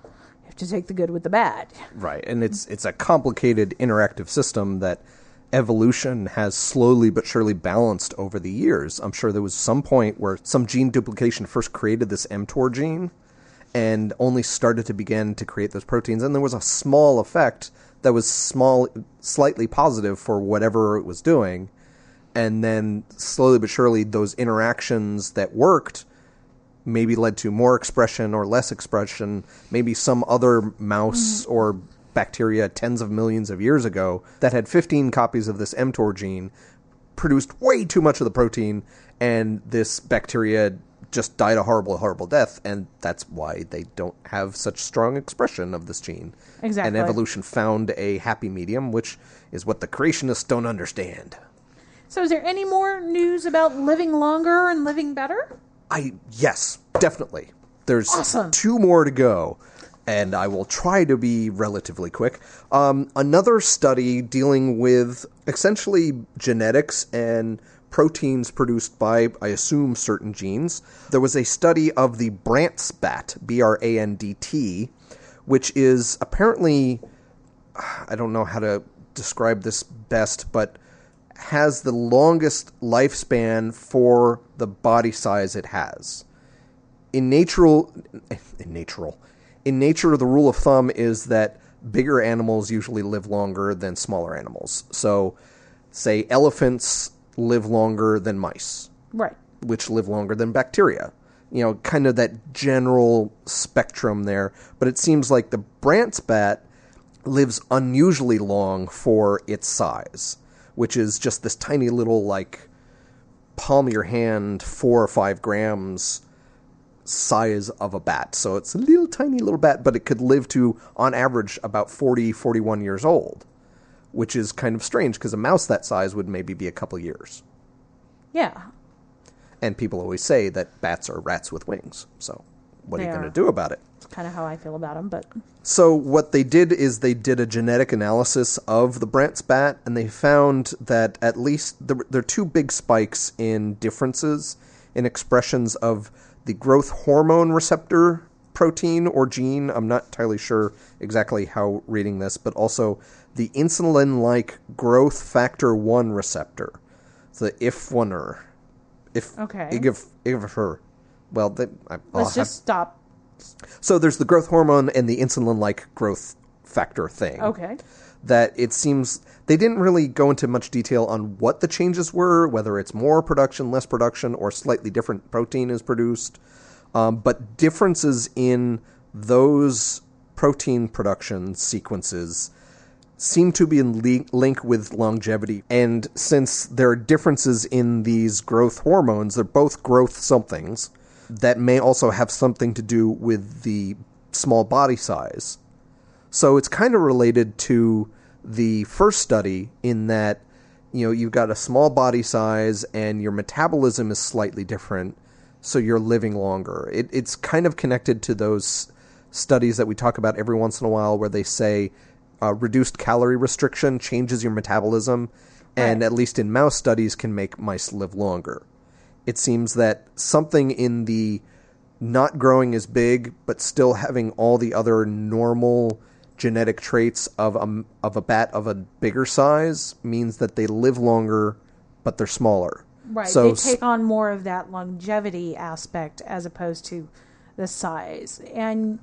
You have to take the good with the bad.
Right, and it's it's a complicated interactive system that evolution has slowly but surely balanced over the years. I'm sure there was some point where some gene duplication first created this mTOR gene and only started to begin to create those proteins. And there was a small effect that was small slightly positive for whatever it was doing. And then slowly but surely those interactions that worked maybe led to more expression or less expression maybe some other mouse mm-hmm. or bacteria tens of millions of years ago that had 15 copies of this mTOR gene produced way too much of the protein and this bacteria just died a horrible horrible death and that's why they don't have such strong expression of this gene
Exactly.
and evolution found a happy medium which is what the creationists don't understand
So, is there any more news about living longer and living better?
I yes, definitely. There's
Awesome.
two more to go, and I will try to be relatively quick. Um, another study dealing with essentially genetics and proteins produced by, I assume, certain genes. There was a study of the Brandt's bat, B R A N D T, which is apparently I don't know how to describe this best, but has the longest lifespan for the body size it has. In natural, in natural, in nature, the rule of thumb is that bigger animals usually live longer than smaller animals. So, say elephants live longer than mice
Right.
which live longer than bacteria. You know, kind of that general spectrum there. But it seems like the Brandt's bat lives unusually long for its size, which is just this tiny little, like, palm of your hand, four or five grams size of a bat. So it's a little tiny little bat, but it could live to, on average, about 40, 41 years old, which is kind of strange because a mouse that size would maybe be a couple years.
Yeah.
And people always say that bats are rats with wings. So, what are you going to do about it?
It's kind of how I feel about them, but
So, what they did is they did a genetic analysis of the Brandt's bat, and they found that at least there, there are two big spikes in differences in expressions of the growth hormone receptor protein or gene. I'm not entirely sure exactly how reading this, but also the insulin like growth factor 1 receptor, the IF1er. If
Okay.
if if her, well, then I, I'll
let's
have-
just stop.
so there's the growth hormone and the insulin-like growth factor thing.
Okay.
That it seems they didn't really go into much detail on what the changes were, whether it's more production, less production, or slightly different protein is produced. Um, but differences in those protein production sequences seem to be in le- link with longevity. And since there are differences in these growth hormones, they're both growth somethings that may also have something to do with the small body size. So it's kind of related to the first study in that you know you've got a small body size and your metabolism is slightly different, so you're living longer. It, it's kind of connected to those studies that we talk about every once in a while, where they say uh, reduced calorie restriction changes your metabolism, and
Right.
at least in mouse studies can make mice live longer. It seems that something in the not growing as big, but still having all the other normal genetic traits of a, of a bat of a bigger size means that they live longer, but they're smaller.
Right.
So
they take on more of that longevity aspect as opposed to the size. And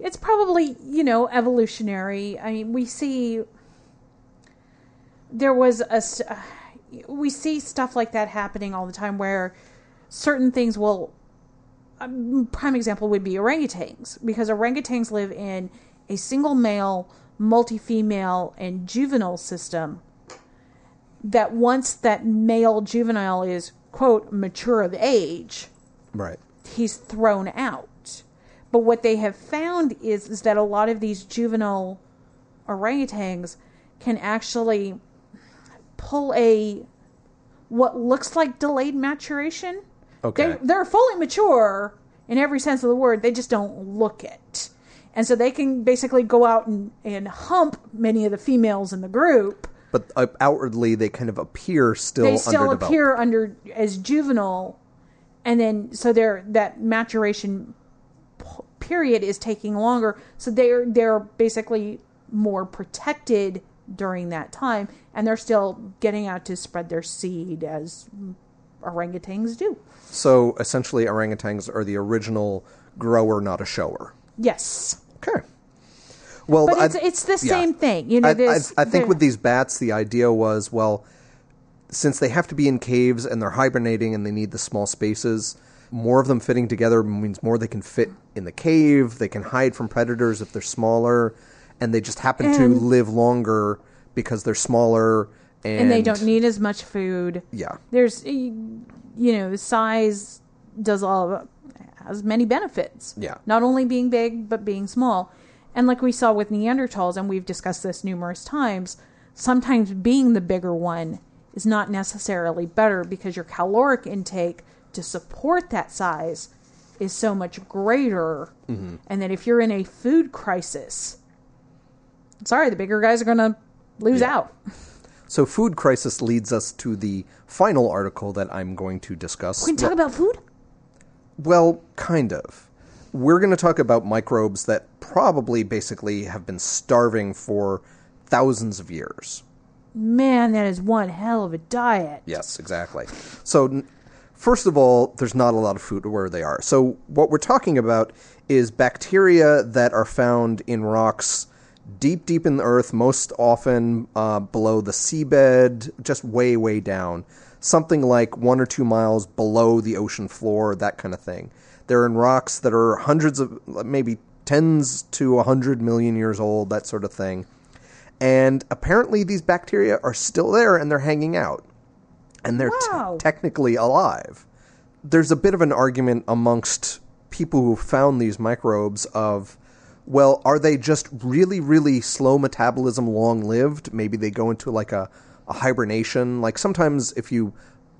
it's probably, you know, evolutionary. I mean, we see there was a uh, we see stuff like that happening all the time where certain things will a prime example would be orangutans because orangutans live in a single male, multi female, and juvenile system. That once that male juvenile is quote mature of age,
right.
he's thrown out. But what they have found is is that a lot of these juvenile orangutans can actually pull a what looks like delayed maturation.
Okay.
They, they're fully mature in every sense of the word. They just don't look it. And so they can basically go out and, and hump many of the females in the group.
But uh, outwardly, they kind of appear still
they still
underdeveloped.
appear under as juvenile, and then so their that maturation p- period is taking longer. So they're they're basically more protected during that time, and they're still getting out to spread their seed as orangutans do.
So essentially, orangutans are the original grower, not a shower.
Yes.
Okay. Well,
But
I-
it's it's the
yeah.
same thing, you know.
I, I, I think with these bats, the idea was well, since they have to be in caves and they're hibernating and they need the small spaces, more of them fitting together means more they can fit in the cave. They can hide from predators if they're smaller, and they just happen to live longer because they're smaller and,
and they don't need as much food.
Yeah,
There's, you know, size does all has many benefits.
Yeah.
Not only being big, but being small. And like we saw with Neanderthals, and we've discussed this numerous times, sometimes being the bigger one is not necessarily better because your caloric intake to support that size is so much greater. Mm-hmm. And that if you're in a food crisis, sorry, the bigger guys are going to lose
Yeah.
out.
So, food crisis leads us to the final article that I'm going to discuss.
We can talk about food?
Well, kind of. We're going to talk about microbes that probably basically have been starving for thousands of years.
Man, that is one hell of a diet.
Yes, exactly. So, first of all, there's not a lot of food where they are. So, what we're talking about is bacteria that are found in rocks deep, deep in the earth, most often uh, below the seabed, just way, way down. Something like one or two miles below the ocean floor, that kind of thing. They're in rocks that are hundreds of, maybe tens to a hundred million years old, that sort of thing. And apparently, these bacteria are still there and they're hanging out and they're te-
Wow.
technically alive. There's a bit of an argument amongst people who found these microbes of, well, are they just really, really slow metabolism, long lived? Maybe they go into like a, a hibernation. Like sometimes if you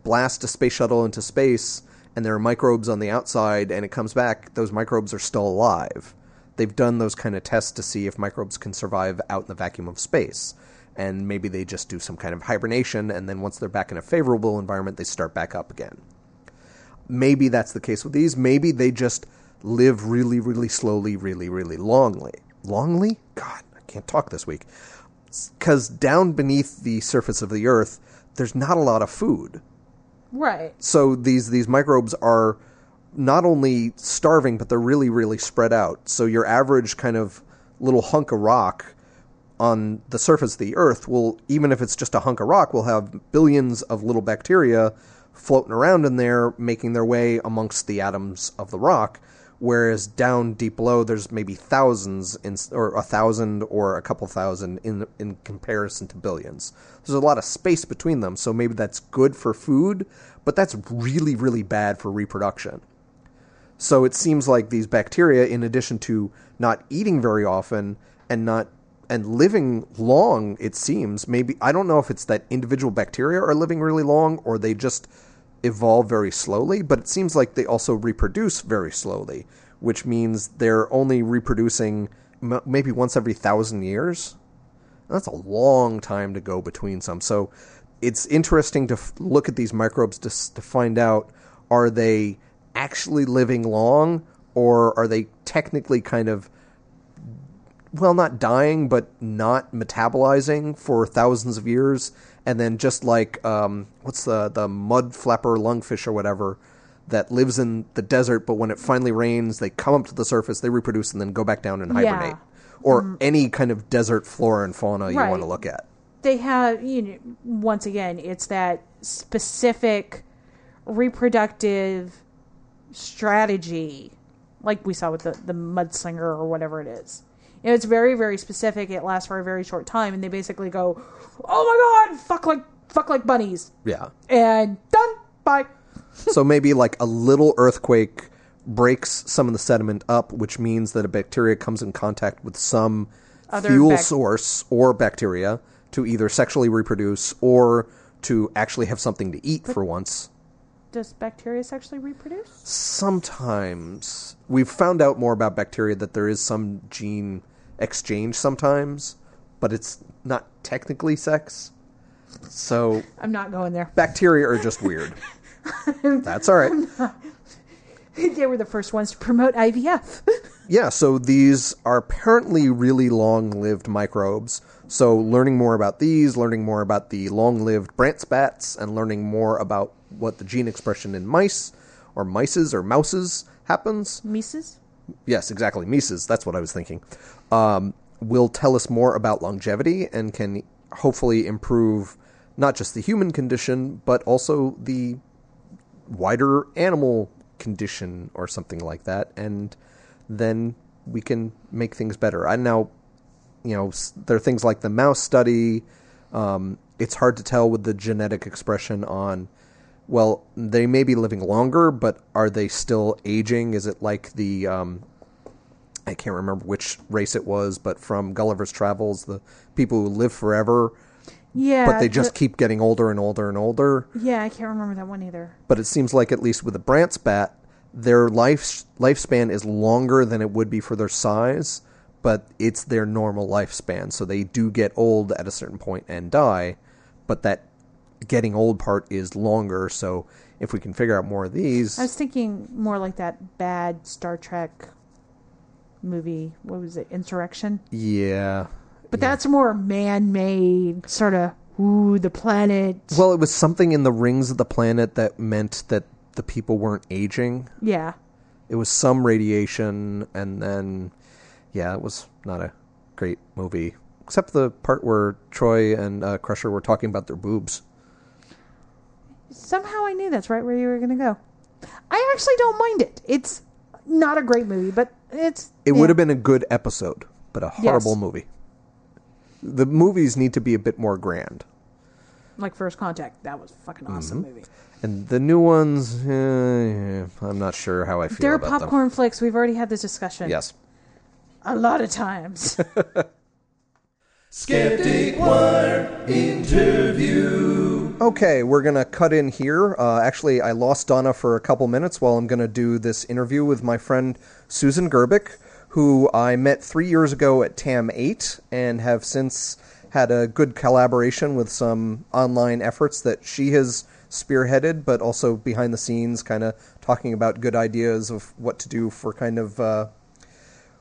blast a space shuttle into space and there are microbes on the outside and it comes back, those microbes are still alive. They've done those kind of tests to see if microbes can survive out in the vacuum of space. And maybe they just do some kind of hibernation, and then once they're back in a favorable environment, they start back up again. Maybe that's the case with these. Maybe they just live really, really slowly, really, really longly. Longly? God, I can't talk this week. Because down beneath the surface of the Earth, there's not a lot of food.
Right.
So these these microbes are not only starving, but they're really really spread out. So your average kind of little hunk of rock on the surface of the Earth will, even if it's just a hunk of rock, will have billions of little bacteria floating around in there, making their way amongst the atoms of the rock. Whereas down deep below, there's maybe thousands, in, or a thousand, or a couple thousand in in comparison to billions. There's a lot of space between them, so maybe that's good for food, but that's really, really bad for reproduction. So it seems like these bacteria, in addition to not eating very often and not and living long, it seems maybe I don't know if it's that individual bacteria are living really long or they just evolve very slowly, but it seems like they also reproduce very slowly, which means they're only reproducing m- maybe once every thousand years. That's a long time to go between some. So it's interesting to f- look at these microbes to, s- to find out are they actually living long or are they technically kind of well not dying but not metabolizing for thousands of years and then just like um, what's the the mud flapper lungfish or whatever that lives in the desert but when it finally rains they come up to the surface they reproduce and then go back down and
Yeah.
hibernate or any kind of desert flora and fauna you
Right.
want to look at
They have, you know, once again, it's that specific reproductive strategy, like we saw with the, the mudslinger or whatever it is. You know, it's very, very specific. It lasts for a very short time, and they basically go, "Oh my god, fuck like fuck like bunnies,"
yeah
and done. Bye.
so maybe like a little earthquake breaks some of the sediment up, which means that a bacteria comes in contact with some
Other
fuel
bac-
source or bacteria to either sexually reproduce or to actually have something to eat for once.
Does bacteria sexually reproduce?
Sometimes we've found out more about bacteria that there is some gene exchange sometimes, but it's not technically sex. So
I'm not going there.
bacteria are just weird. That's all right.
they were the first ones to promote IVF.
Yeah, so these are apparently really long lived microbes. So, learning more about these, learning more about the long lived Brandt's bats, and learning more about what the gene expression in mice, or mices, or mouses happens.
Mises?
Yes, exactly, mices, that's what I was thinking. Um, will tell us more about longevity and can hopefully improve not just the human condition, but also the wider animal condition or something like that, and then we can make things better. I now, you know, there are things like the mouse study. Um, it's hard to tell with the genetic expression on. Well, they may be living longer, but are they still aging? Is it like the um, I can't remember which race it was, but from Gulliver's Travels, the people who live forever,
Yeah,
but they just
the-
keep getting older and older and older.
Yeah, I can't remember that one either.
But it seems like at least with the Brandt's bat, their life lifespan is longer than it would be for their size, but it's their normal lifespan, so they do get old at a certain point and die. But that getting old part is longer, so if we can figure out more of these,
I was thinking more like that bad Star Trek movie. What was it? Insurrection.
yeah.
But that's more man-made, sort of. Ooh, the planet.
Well, it was something in the rings of the planet that meant that the people weren't aging.
yeah.
It was some radiation, and then, yeah, it was not a great movie. Except the part where Troi and uh, Crusher were talking about their boobs.
Somehow I knew that's right where you were going to go. I actually don't mind it. It's not a great movie, but it's.
It
yeah.
would have been a good episode, but a horrible
Yes.
movie. The movies need to be a bit more grand.
like First Contact. That was a fucking awesome
Mm-hmm.
movie.
And the new ones, eh, yeah, I'm not sure how I feel
They're
about
popcorn flicks. We've already had this discussion.
Yes.
A lot of times.
Skeptic Wire interview.
Okay, we're going to cut in here. Uh, actually, I lost Donna for a couple minutes while I'm going to do this interview with my friend Susan Gerbic, who I met three years ago at TAM 8 and have since had a good collaboration with some online efforts that she has spearheaded, but also behind the scenes, kind of talking about good ideas of what to do for kind of. Uh,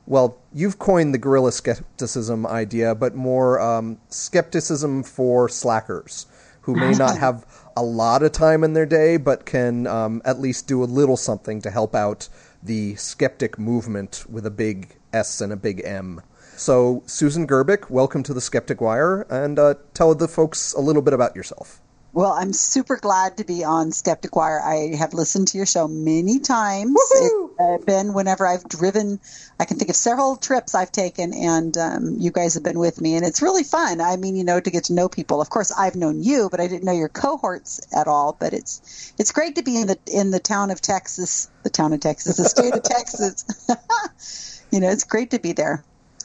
well, you've coined the guerrilla skepticism idea, but more um, skepticism for slackers who may not have a lot of time in their day, but can um, at least do a little something to help out the skeptic movement with a big S and a big M. So, Susan Gerbic, welcome to the Skeptic Wire, and uh, tell the folks a little bit about yourself.
Well, I'm super glad to be on Skeptic Wire. I have listened to your show many times.
Woohoo!
It's uh, been whenever I've driven. I can think of several trips I've taken, and um, you guys have been with me, and it's really fun. I mean, you know, to get to know people. Of course, I've known you, but I didn't know your cohorts at all. But it's it's great to be in the in the town of Texas, the town of Texas, the state of Texas. you know, it's great to be there.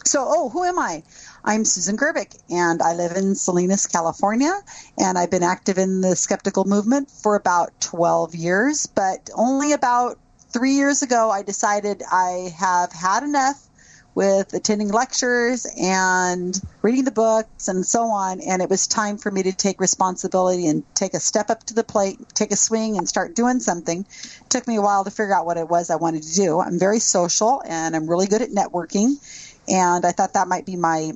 So, oh, who am I? I'm Susan Gerbic, and I live in Salinas, California, and I've been active in the skeptical movement for about 12 years. But only about three years ago, I decided I have had enough with attending lectures and reading the books and so on, and it was time for me to take responsibility and take a step up to the plate, take a swing, and start doing something. It took me a while to figure out what it was I wanted to do. I'm very social, and I'm really good at networking and I thought that might be my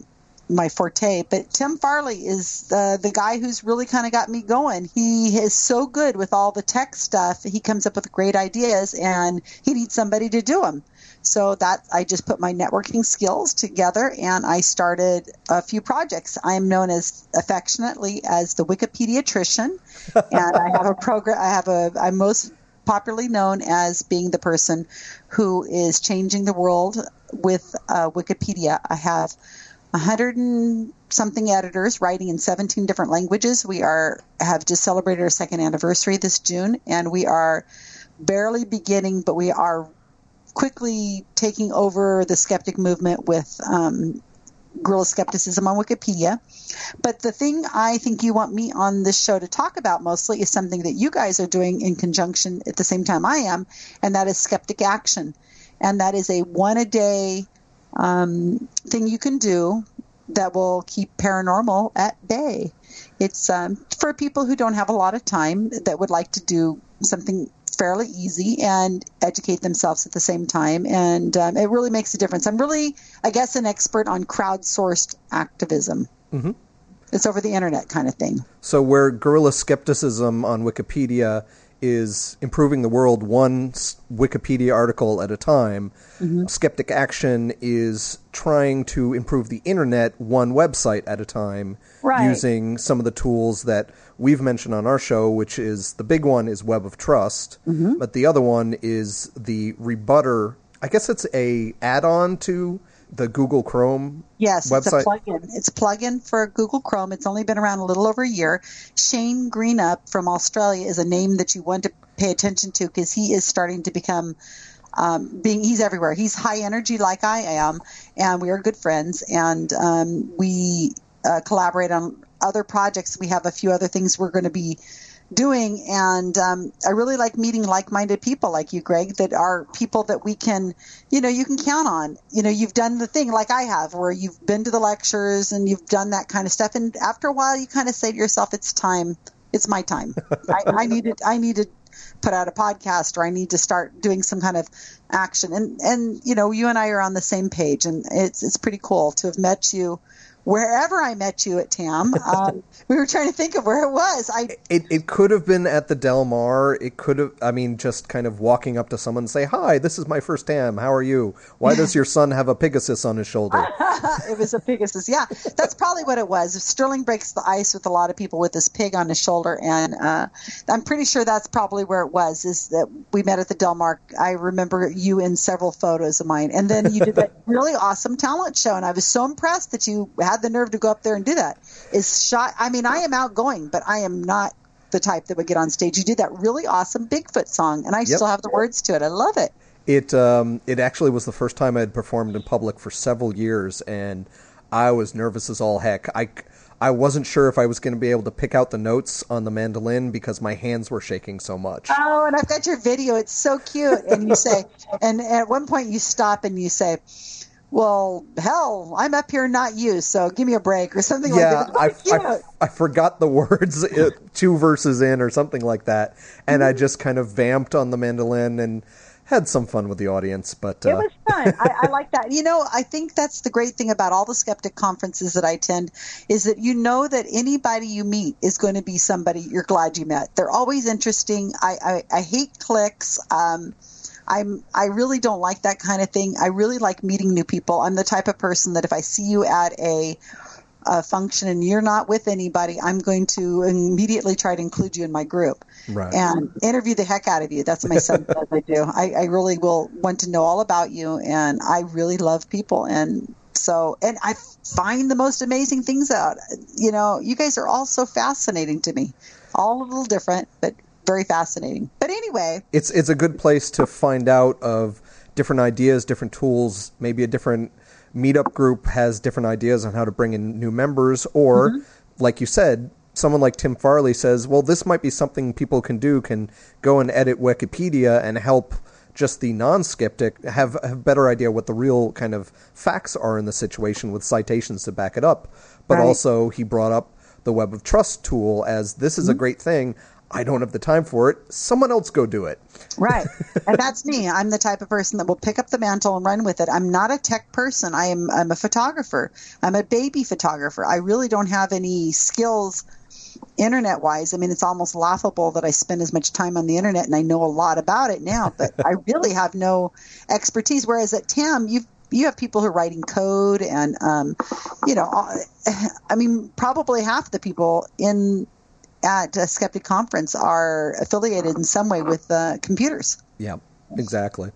my forte. But Tim Farley is the the guy who's really kind of got me going. He is so good with all the tech stuff. He comes up with great ideas, and he needs somebody to do them. So that I just put my networking skills together, and I started a few projects. I am known as affectionately as the Wikipediatrician, and I have a program. I have a. I'm most popularly known as being the person who is changing the world with uh, Wikipedia. I have a hundred and something editors writing in 17 different languages. We are have just celebrated our second anniversary this June, and we are barely beginning, but we are quickly taking over the skeptic movement with um, guerrilla skepticism on Wikipedia. But the thing I think you want me on this show to talk about mostly is something that you guys are doing in conjunction at the same time I am, and that is skeptic action. And that is a one a day um, thing you can do that will keep paranormal at bay. It's um, for people who don't have a lot of time that would like to do something fairly easy and educate themselves at the same time. And um, it really makes a difference. I'm really, I guess, an expert on crowdsourced activism. Mm-hmm. It's over the internet kind of thing.
So, where guerrilla skepticism on Wikipedia is improving the world one Wikipedia article at a time.
Mm-hmm.
Skeptic Action is trying to improve the internet one website at a time
Right.
using some of the tools that we've mentioned on our show, which is the big one is Web of Trust,
Mm-hmm.
but the other one is the rbutr. I guess it's a add-on to the Google Chrome
Yes,
website.
it's a plugin. It's a plugin for Google Chrome. It's only been around a little over a year. Shane Greenup from Australia is a name that you want to pay attention to because he is starting to become um, being he's everywhere. He's high energy like I am, and we are good friends. And um, we uh, collaborate on other projects. We have a few other things we're going to be doing, and um, I really like meeting like-minded people like you, Greg, that are people that we can, you know, you can count on. You know, you've done the thing like I have, where you've been to the lectures and you've done that kind of stuff, and after a while, you kind of say to yourself, "It's time. It's my time. I, I need to. I need to put out a podcast, or I need to start doing some kind of action." And and you know, you and I are on the same page, and it's it's pretty cool to have met you. Wherever I met you at TAM, um, we were trying to think of where it was. I
It it could have been at the Del Mar. It could have. I mean, just kind of walking up to someone and say, "Hi, this is my first TAM. How are you? Why does your son have a Pegasus on his shoulder?"
it was a Pegasus. Yeah, that's probably what it was. Sterling breaks the ice with a lot of people with this pig on his shoulder, and uh, I'm pretty sure that's probably where it was. Is that we met at the Del Mar? I remember you in several photos of mine, and then you did that really awesome talent show, and I was so impressed that you had the nerve to go up there and do that. Is shot. I mean, I am outgoing, but I am not the type that would get on stage. You did that really awesome Bigfoot song, and I still have the words to it. I love it.
It um, it actually was the first time I had performed in public for several years, and I was nervous as all heck. I I wasn't sure if I was going to be able to pick out the notes on the mandolin because my hands were shaking so much.
Oh, and I've got your video. It's so cute. And you say, and at one point you stop and you say, "Well, hell, I'm up here, not you. So give me a break or something
yeah,
like that."
I,
It's
I. I forgot the words two verses in or something like that, and
Mm-hmm.
I just kind of vamped on the mandolin and had some fun with the audience. But
It
uh,
was fun. I, I like that. You know, I think that's the great thing about all the skeptic conferences that I attend is that you know that anybody you meet is going to be somebody you're glad you met. They're always interesting. I, I, I hate cliques. Um, I'm I really don't like that kind of thing. I really like meeting new people. I'm the type of person that if I see you at a a function and you're not with anybody, I'm going to immediately try to include you in my group
Right.
and interview the heck out of you. That's my son says I do. I, I really will want to know all about you, and I really love people, and so and I find the most amazing things out. You know, you guys are all so fascinating to me, all a little different, but very fascinating. But anyway,
it's it's a good place to find out of different ideas, different tools. Maybe a different meetup group has different ideas on how to bring in new members, or mm-hmm. like you said, someone like Tim Farley says, "Well, this might be something people can do. Can go and edit Wikipedia and help." Just the non-skeptic have have a better idea what the real kind of facts are in the situation with citations to back it up. But
Right.
also, he brought up the Web of Trust tool as this is a mm-hmm. great thing. I don't have the time for it. Someone else go do it.
Right. and that's me. I'm the type of person that will pick up the mantle and run with it. I'm not a tech person. I am I'm a photographer. I'm a baby photographer. I really don't have any skills internet wise. I mean, it's almost laughable that I spend as much time on the internet and I know a lot about it now, but I really have no expertise. Whereas at TAM, you've you have people who are writing code and um, you know i mean probably half the people in at a skeptic conference are affiliated in some way with uh, computers
Yeah, exactly.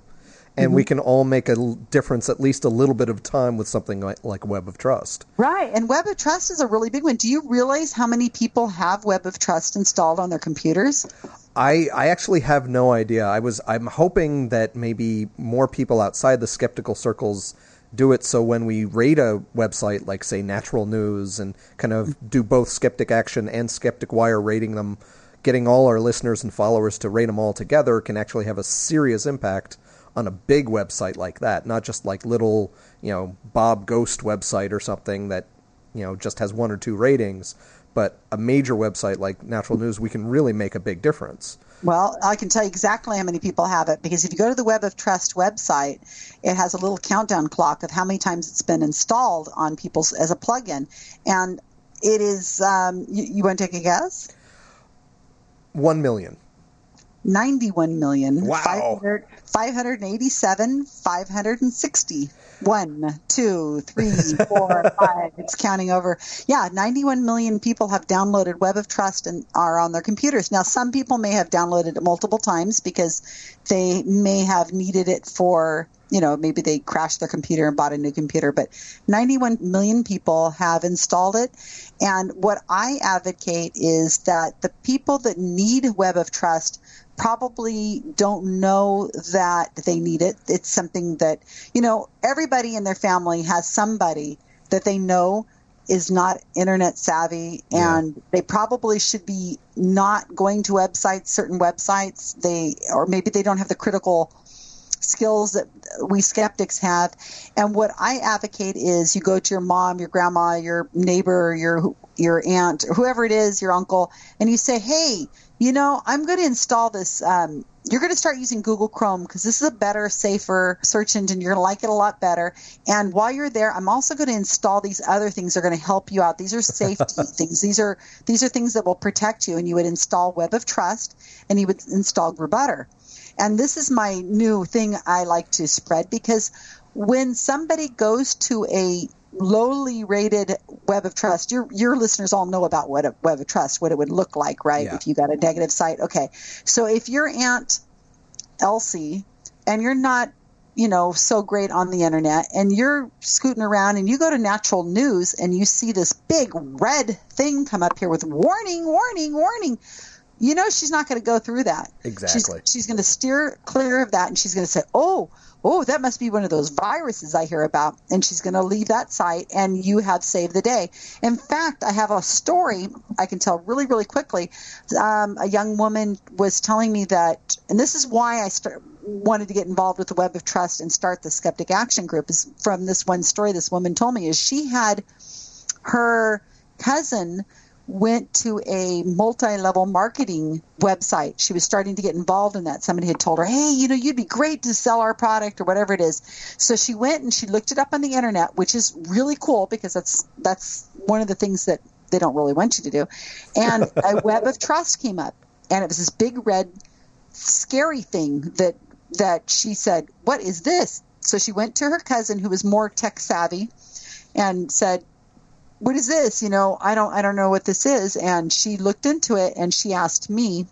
And we can all make a difference at least a little bit of time with something like, like Web of Trust.
right and web of trust is a really big one do you realize how many people have web of trust installed on their computers
I, I actually have no idea. I was I'm hoping that maybe more people outside the skeptical circles do it so when we rate a website like say Natural News and kind of do both Skeptic Action and Skeptic Wire rating them, getting all our listeners and followers to rate them all together can actually have a serious impact on a big website like that, not just like little, you know, Bob Ghost website or something that, you know, just has one or two ratings, but a major website like Natural News, we can really make a big difference.
Well, I can tell you exactly how many people have it because if you go to the Web of Trust website, it has a little countdown clock of how many times it's been installed on people's as a plugin, and it is. Um, you, you want to take a guess?
One million.
91 million.
Wow.
500, 587, 560. One, two, three, four, five. It's counting over. Yeah, 91 million people have downloaded Web of Trust and are on their computers. Now, some people may have downloaded it multiple times because they may have needed it for, you know, maybe they crashed their computer and bought a new computer. But 91 million people have installed it. And what I advocate is that the people that need Web of Trust probably don't know that they need it. It's something that, you know, everybody in their family has somebody that they know is not internet savvy and they probably should be not going to websites, certain websites. They, or maybe they don't have the critical skills that we skeptics have. And what I advocate is you go to your mom, your grandma, your neighbor, your your aunt, whoever it is, your uncle, and you say, "Hey, you know, I'm going to install this. Um, you're going to start using Google Chrome because this is a better, safer search engine. You're going to like it a lot better. And while you're there, I'm also going to install these other things that are going to help you out. These are safety things. These are these are things that will protect you. And you would install Web of Trust, and you would install rbutr. And this is my new thing I like to spread because when somebody goes to a lowly rated web of trust your your listeners all know about what a web of trust what it would look like right
Yeah.
if you got a negative site okay so if your aunt elsie and you're not you know so great on the internet and you're scooting around and you go to natural news and you see this big red thing come up here with warning warning warning you know she's not going to go through that
Exactly.
she's, she's going to steer clear of that and she's going to say oh oh that must be one of those viruses i hear about and she's going to leave that site and you have saved the day. In fact i have a story i can tell really really quickly. Um, a young woman was telling me that and this is why i wanted to get involved with the web of trust and start the skeptic action group is from this one story this woman told me is she had her cousin went to a multi-level marketing website. She was starting to get involved in that. Somebody had told her, "Hey, you know, you'd be great to sell our product or whatever it is." So she went and she looked it up on the internet, which is really cool because that's that's one of the things that they don't really want you to do. And a web of trust came up, and it was this big red scary thing that that she said, "What is this?" So she went to her cousin who was more tech savvy and said, what is this? You know, I don't I don't know what this is. And she looked into it and she asked me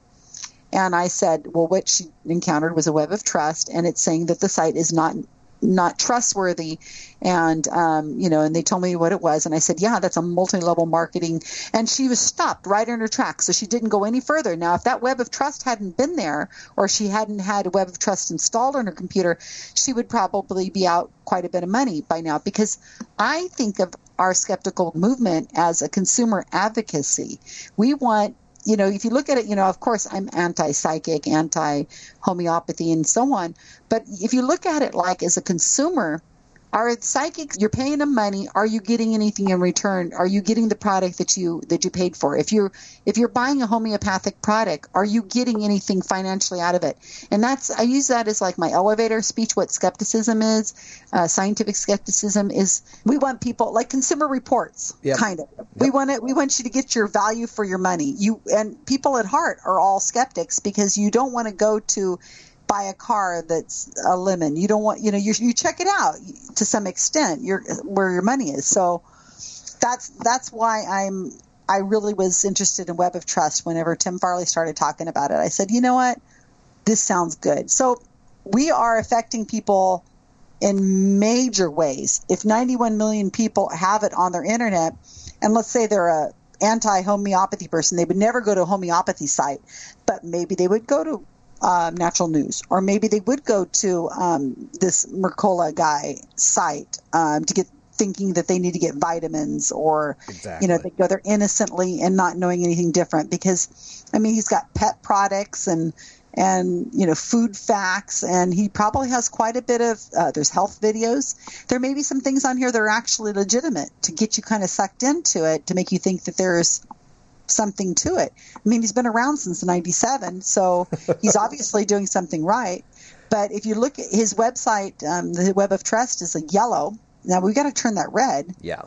and I said, well, what she encountered was a web of trust, and it's saying that the site is not not trustworthy. And um, you know, and they told me what it was, and I said, yeah, that's a multi-level marketing. And she was stopped right in her tracks, so she didn't go any further. Now, if that web of trust hadn't been there, or she hadn't had a web of trust installed on her computer, she would probably be out quite a bit of money by now. Because I think of our skeptical movement as a consumer advocacy. We want you know, if you look at it, you know, of course, I'm anti psychic, anti homeopathy, and so on. But if you look at it like as a consumer, are psychics you're paying them money. Are you getting anything in return? Are you getting the product that you that you paid for? If you're if you're buying a homeopathic product are you getting anything financially out of it? And that's i use that as like my elevator speech what skepticism is uh, scientific skepticism is we want people like consumer reports
Yep.
kind of. We want it we want you to get your value for your money. You and people at heart are all skeptics because you don't want to go to buy a car that's a lemon. You don't want, you know, you, you check it out to some extent. Your where your money is. So that's that's why I'm I really was interested in Web of Trust whenever Tim Farley started talking about it. I said, you know what, this sounds good. So we are affecting people in major ways. If 91 million people have it on their internet, and let's say they're a anti homeopathy person, they would never go to a homeopathy site, but maybe they would go to um, natural news, or maybe they would go to um, this Mercola guy site um, to get thinking that they need to get vitamins, or
Exactly.
you know they go there innocently and not knowing anything different. Because I mean, he's got pet products and and you know food facts, and he probably has quite a bit of uh, there's health videos. There may be some things on here that are actually legitimate to get you kind of sucked into it to make you think that there's something to it. I mean, he's been around since 97, so he's obviously doing something right. But if you look at his website, um, the Web of Trust is a yellow. Now we've got to turn that red.
Yeah.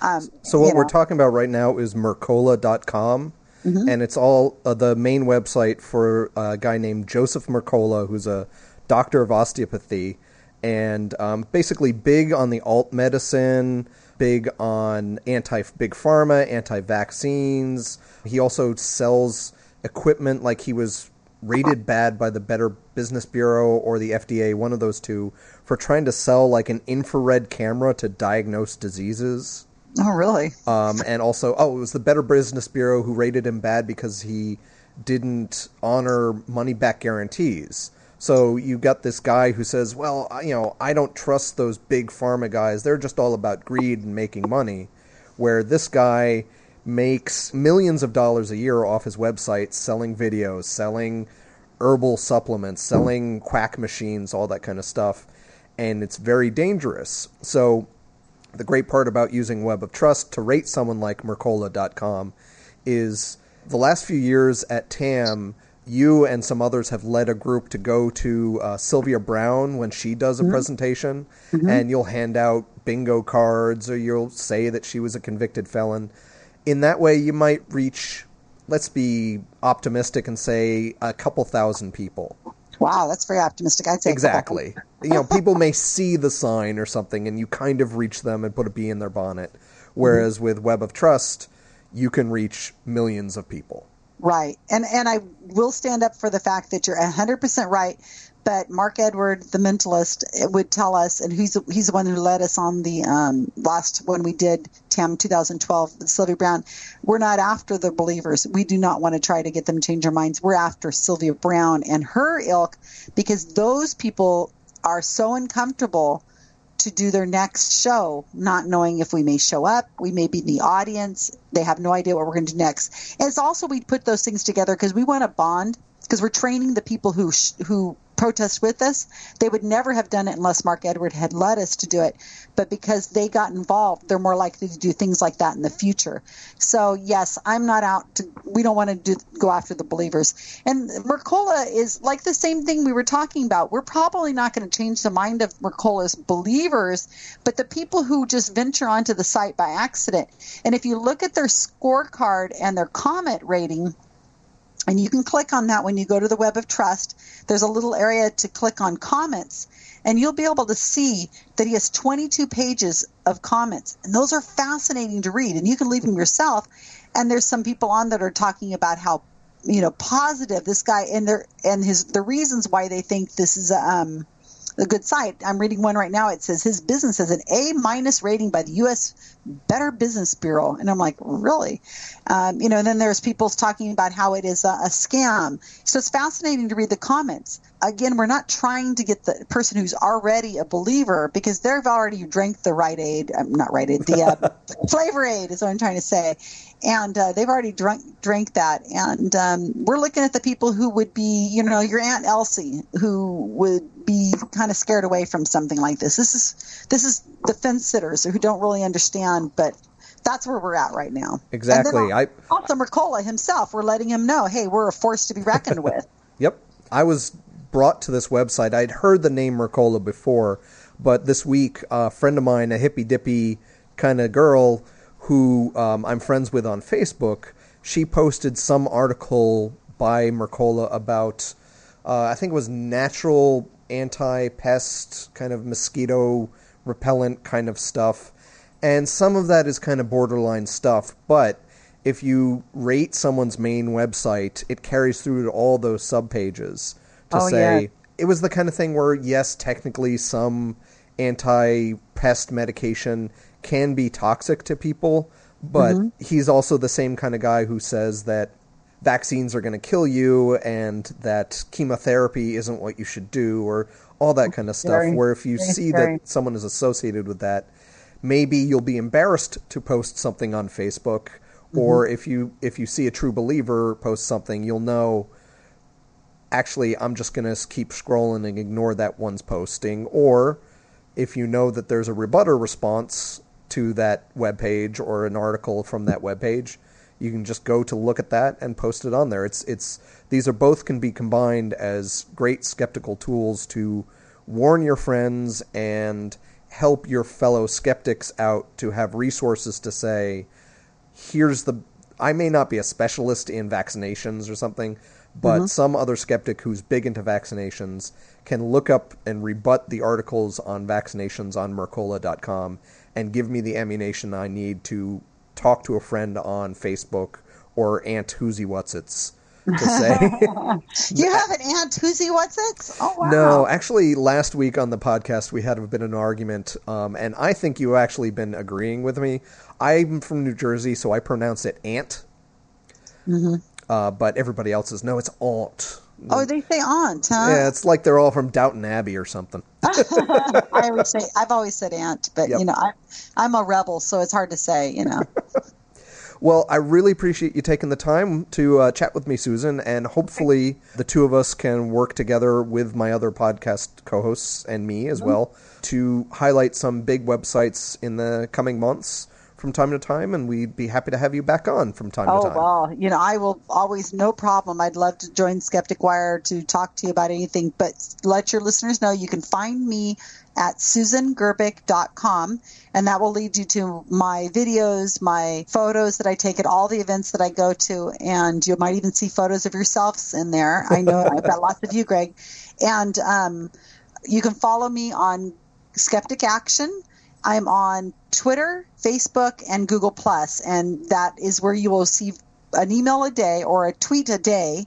Um,
So what we're
know.
talking about right now is Mercola.com. and it's all uh, the main website for a guy named Joseph Mercola, who's a doctor of osteopathy, and um, basically big on the alt medicine, big on anti big pharma, anti vaccines. He also sells equipment like he was rated bad by the Better Business Bureau or the FDA, one of those two, for trying to sell like an infrared camera to diagnose diseases.
Oh, really?
Um, and also, oh, it was the Better Business Bureau who rated him bad because he didn't honor money back guarantees. So you've got this guy who says, well, you know, I don't trust those big pharma guys. They're just all about greed and making money. Where this guy makes millions of dollars a year off his website selling videos, selling herbal supplements, selling quack machines, all that kind of stuff. And it's very dangerous. So the great part about using Web of Trust to rate someone like Mercola.com is the last few years at TAM, you and some others have led a group to go to uh, Sylvia Browne when she does a mm-hmm. presentation, mm-hmm. and you'll hand out bingo cards or you'll say that she was a convicted felon. In that way, you might reach, let's be optimistic and say, a couple thousand people.
Wow, that's very optimistic. I'd say.
Exactly. you know, people may see the sign or something, and you kind of reach them and put a bee in their bonnet. Mm-hmm. Whereas with Web of Trust, you can reach millions of people.
Right. And and I will stand up for the fact that you're 100% right. But Mark Edward, the mentalist, would tell us, and he's he's the one who led us on the um, last when we did TAM 2012 with Sylvia Browne. We're not after the believers. We do not want to try to get them to change their minds. We're after Sylvia Browne and her ilk because those people are so uncomfortable to do their next show, not knowing if we may show up, we may be in the audience. They have no idea what we're going to do next. And it's also we put those things together because we want to bond because we're training the people who sh- who protest with us. They would never have done it unless Mark Edward had led us to do it. But because they got involved, they're more likely to do things like that in the future. So yes, I'm not out to. We don't want to do go after the believers. And Mercola is like the same thing we were talking about. We're probably not going to change the mind of Mercola's believers, but the people who just venture onto the site by accident. And if you look at their scorecard and their comment rating. And you can click on that when you go to the Web of Trust. There's a little area to click on comments, and you'll be able to see that he has 22 pages of comments. And those are fascinating to read, and you can leave them yourself. And there's some people on that are talking about how you know positive this guy and their and his the reasons why they think this is a, um, a good site. I'm reading one right now. It says his business has an A minus rating by the U.S. Better Business Bureau, and I'm like, really? Um, you know. And then there's people talking about how it is a, a scam. So it's fascinating to read the comments. Again, we're not trying to get the person who's already a believer because they've already drank the Rite Aid, um, not Rite Aid, the uh, Flavor Aid is what I'm trying to say, and uh, they've already drunk drank that. And um, we're looking at the people who would be, you know, your Aunt Elsie, who would be kind of scared away from something like this. This is this is the fence sitters who don't really understand, but that's where we're at right now.
Exactly. I
also Mercola himself, we're letting him know, hey, we're a force to be reckoned with.
Yep. I was brought to this website. I'd heard the name Mercola before, but this week, a friend of mine, a hippy dippy kind of girl who um, I'm friends with on Facebook, she posted some article by Mercola about, uh, I think it was natural anti pest, kind of mosquito repellent kind of stuff. And some of that is kind of borderline stuff, but if you rate someone's main website, it carries through to all those subpages to
Oh,
say
yeah.
it was the kind of thing where yes, technically some anti-pest medication can be toxic to people, but mm-hmm. he's also the same kind of guy who says that vaccines are going to kill you and that chemotherapy isn't what you should do or all that kind of stuff
Very-
where if you
very
see
scary.
that someone is associated with that maybe you'll be embarrassed to post something on Facebook mm-hmm. or if you if you see a true believer post something you'll know actually I'm just going to keep scrolling and ignore that one's posting or if you know that there's a rbutr response to that web page or an article from that web page you can just go to look at that and post it on there it's it's these are both can be combined as great skeptical tools to warn your friends and help your fellow skeptics out to have resources to say here's the I may not be a specialist in vaccinations or something, but mm-hmm. some other skeptic who's big into vaccinations can look up and rebut the articles on vaccinations on Mercola.com and give me the ammunition I need to talk to a friend on Facebook or Aunt Whoosy What's It's to say.
You have an aunt who'sy what's it? Oh wow.
No, actually, last week on the podcast we had a bit of an argument, um, and I think you've actually been agreeing with me. I'm from New Jersey, so I pronounce it aunt,
Mm-hmm.
uh, but everybody else says no, it's aunt.
Oh, they say aunt, huh?
Yeah, it's like they're all from Downton Abbey or something.
I always say I've always said aunt, but
Yep.
you know I, I'm a rebel, so it's hard to say. You know.
Well, I really appreciate you taking the time to uh, chat with me, Susan, and hopefully the two of us can work together with my other podcast co-hosts and me as well to highlight some big websites in the coming months from time to time, and we'd be happy to have you back on from time
Oh
to time.
well, you know I will always no problem. I'd love to join Skeptic Wire to talk to you about anything, but let your listeners know you can find me at susangerbic.com and that will lead you to my videos, my photos that I take at all the events that I go to and you might even see photos of yourselves in there. I know I've got lots of you, Greg. And um, you can follow me on Skeptic Action. I'm on Twitter, Facebook, and Google Plus, and that is where you will see an email a day or a tweet a day,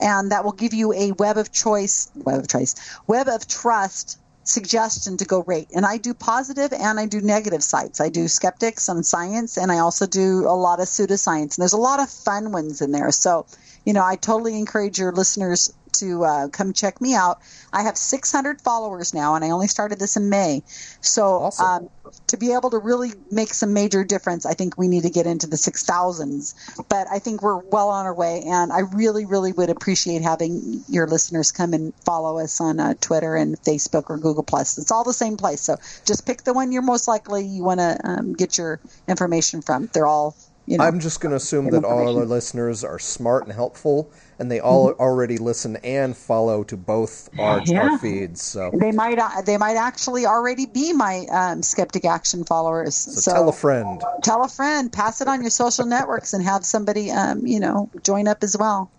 and that will give you a web of choice, web of choice, web of trust suggestion to go rate. And I do positive and I do negative sites. I do skeptics on science, and I also do a lot of pseudoscience. And there's a lot of fun ones in there. So, you know, I totally encourage your listeners to uh, come check me out. I have 600 followers now, and I only started this in May. So,
Awesome.
um, to be able to really make some major difference, I think we need to get into the 6,000s. But I think we're well on our way, and I really, really would appreciate having your listeners come and follow us on uh, Twitter and Facebook or Google Plus. It's all the same place. So just pick the one you're most likely you want to um, get your information from. They're all, you know.
I'm just going to assume that all our listeners are smart and helpful, and they all already listen and follow to both our,
Yeah.
our feeds. So,
they might uh, they might actually already be my um, skeptic action followers. So,
tell a friend.
tell a friend, pass it on your social networks, and have somebody um, you know join up as well.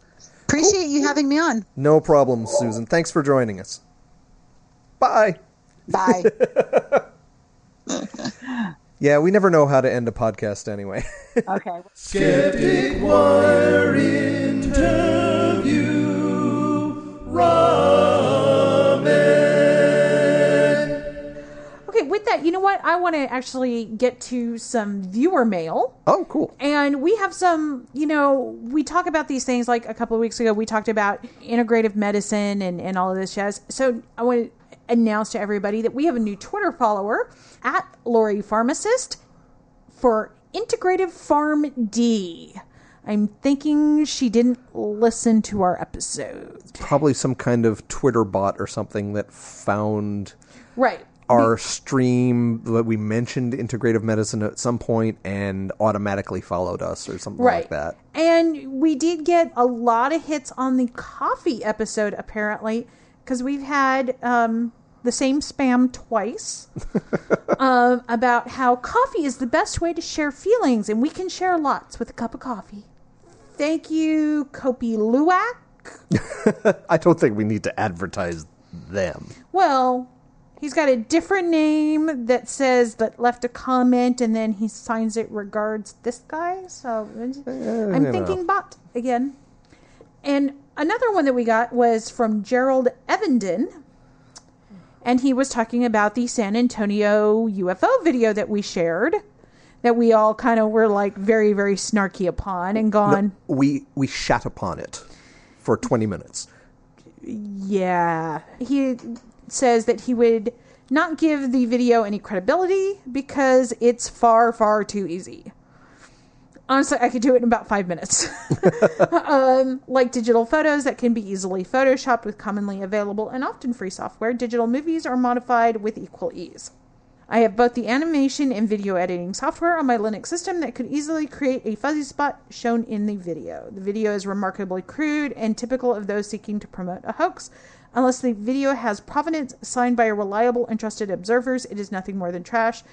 Appreciate you having me on.
No problem, Susan. Thanks for joining us. Bye.
Bye.
Yeah, we never know how to end a podcast anyway.
okay.
Skeptic Wire interview. Ramen.
Okay, with that, you know what? I want to actually get to some viewer mail.
oh, cool.
And we have some, you know, we talk about these things like a couple of weeks ago, we talked about integrative medicine and, and all of this jazz. So I want to announce to everybody that we have a new Twitter follower at Lori Pharmacist for Integrative Farm D. I'm thinking she didn't listen to our episode.
Probably some kind of Twitter bot or something that found
Right.
our stream that we mentioned integrative medicine at some point and automatically followed us or something
right
like that.
and we did get a lot of hits on the coffee episode apparently because we've had um, the same spam twice um, about how coffee is the best way to share feelings and we can share lots with a cup of coffee thank you kopi luwak.
I don't think we need to advertise them.
well he's got a different name that says that left a comment and then he signs it regards this guy. So eh, i'm
you
thinking bot again. And another one that we got was from gerald evenden. And he was talking about the san antonio ufo video that we shared that we all kind of were like very very snarky upon and gone
We we shat upon it for 20 minutes.
Yeah. He says that he would not give the video any credibility because it's far, far too easy. Honestly, I could do it in about five minutes. um, like digital photos that can be easily photoshopped with commonly available and often free software, digital movies are modified with equal ease. I have both the animation and video editing software on my Linux system that could easily create a fuzzy spot shown in the video. The video is remarkably crude and typical of those seeking to promote a hoax. Unless the video has provenance signed by reliable and trusted observers, it is nothing more than trash.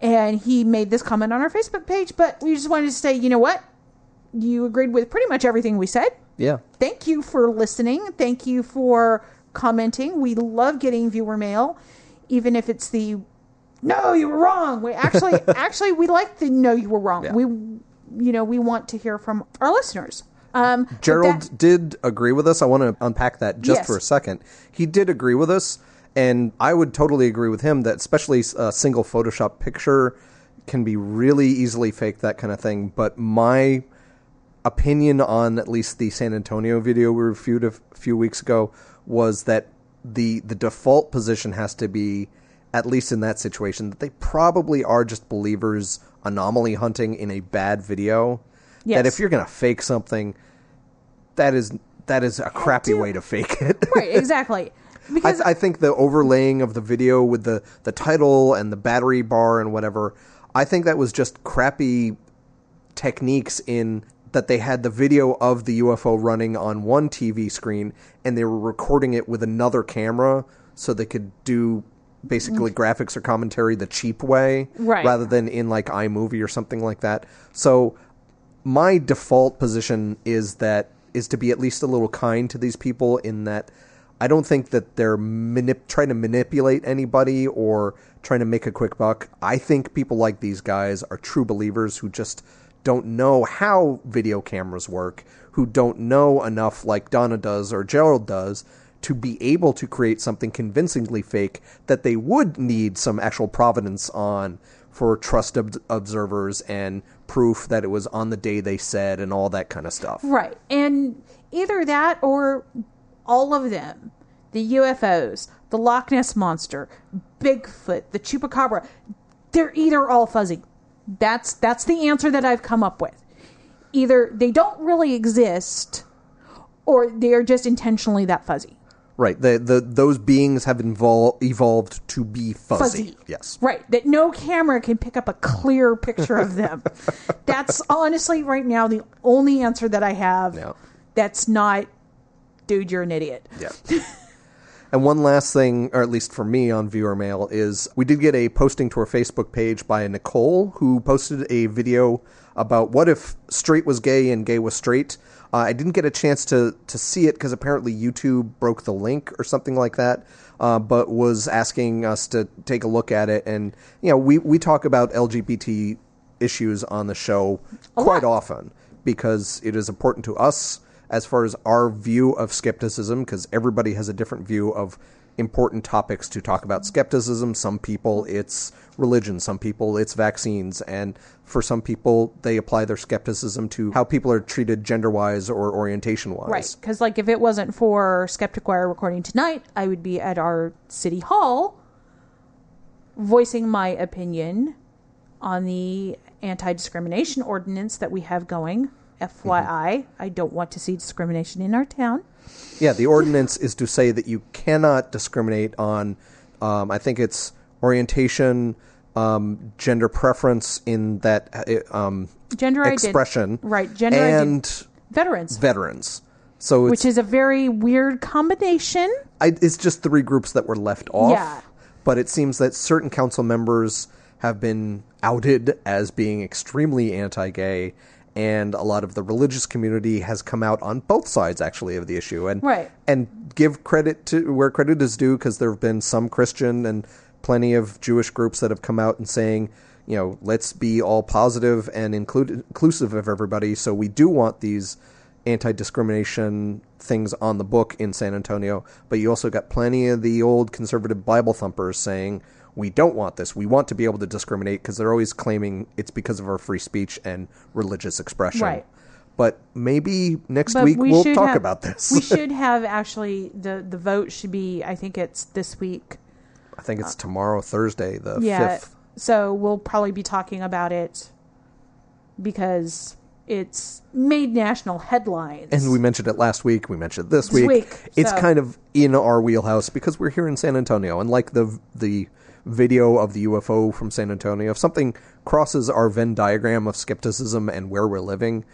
And he made this comment on our Facebook page, but we just wanted to say, you know what? you agreed with pretty much everything we said.
Yeah.
Thank you for listening. Thank you for commenting. We love getting viewer mail, even if it's the no, you were wrong. We actually, actually, we like the no, you were wrong.
Yeah.
We, you know, we want to hear from our listeners. Um,
Gerald
that-
did agree with us. I want to unpack that just
Yes.
for a second. He did agree with us, and I would totally agree with him that especially a single Photoshop picture can be really easily faked, that kind of thing. But my opinion on at least the San Antonio video we reviewed a few weeks ago was that the the default position has to be at least in that situation that they probably are just believers anomaly hunting in a bad video
Yes.
that if you're going to fake something that is that is a crappy way to fake it
right, exactly.
I,
Because
I think the overlaying of the video with the, the title and the battery bar and whatever, I think that was just crappy techniques in that they had the video of the UFO running on one TV screen and they were recording it with another camera so they could do basically mm-hmm. graphics or commentary the cheap way
Right.
rather than in like iMovie or something like that. So my default position is that is to be at least a little kind to these people in that I don't think that they're manip- trying to manipulate anybody or trying to make a quick buck. I think people like these guys are true believers who just don't know how video cameras work, who don't know enough like Donna does or Gerald does to be able to create something convincingly fake that they would need some actual provenance on for trust ob- observers and proof that it was on the day they said and all that kind of stuff.
Right. And either that or all of them the UFOs, the Loch Ness Monster, Bigfoot, the Chupacabra they're either all fuzzy. That's that's the answer that I've come up with. Either they don't really exist or they're just intentionally that fuzzy.
Right. The, the those beings have invol- evolved to be fuzzy.
Fuzzy.
Yes.
Right. That no camera can pick up a clear picture of them. that's honestly right now the only answer that I have
Yeah.
that's not dude, you're an idiot.
Yeah. and one last thing, or at least for me on viewer mail, is we did get a posting to our Facebook page by Nicole who posted a video about what if straight was gay and gay was straight. Uh, I didn't get a chance to to see it because apparently YouTube broke the link or something like that. Uh, but was asking us to take a look at it, and you know, we we talk about LGBT issues on the show quite
lot.
often because it is important to us as far as our view of skepticism because everybody has a different view of important topics to talk about skepticism some people it's religion some people it's vaccines and for some people they apply their skepticism to how people are treated gender wise or orientation wise
Right. Because, like, if it wasn't for Skeptic Wire recording tonight, I would be at our city hall voicing my opinion on the anti discrimination ordinance that we have going. FYI, I don't want to see discrimination in our town.
Yeah, the ordinance is to say that you cannot discriminate on, um, I think it's orientation, um, gender preference in that uh, um,
Gender ident-
expression,
Right. Gender
and
ident- veterans,
veterans. So it's,
which is a very weird combination.
I, it's just three groups that were left off.
Yeah.
But it seems that certain council members have been outed as being extremely anti-gay, and a lot of the religious community has come out on both sides actually of the issue. And
Right.
and give credit to where credit is due because there have been some Christian and plenty of Jewish groups that have come out and saying, you know, let's be all positive and include, inclusive of everybody. So we do want these anti-discrimination things on the book in San Antonio, but you also got plenty of the old conservative Bible thumpers saying we don't want this. We want to be able to discriminate because they're always claiming it's because of our free speech and religious expression.
Right.
But maybe next
But
week
we
we'll talk
have-
about this.
we should have actually the the vote should be. I think it's this week.
I think it's uh, tomorrow, Thursday, the
yeah.
fifth.
So we'll probably be talking about it because it's made national headlines.
And we mentioned it last week. We mentioned it this,
This
week.
week,
It's
so-
kind of in our wheelhouse because we're here in San Antonio, and like the the video of the UFO from San Antonio, if something crosses our Venn diagram of skepticism and where we're living,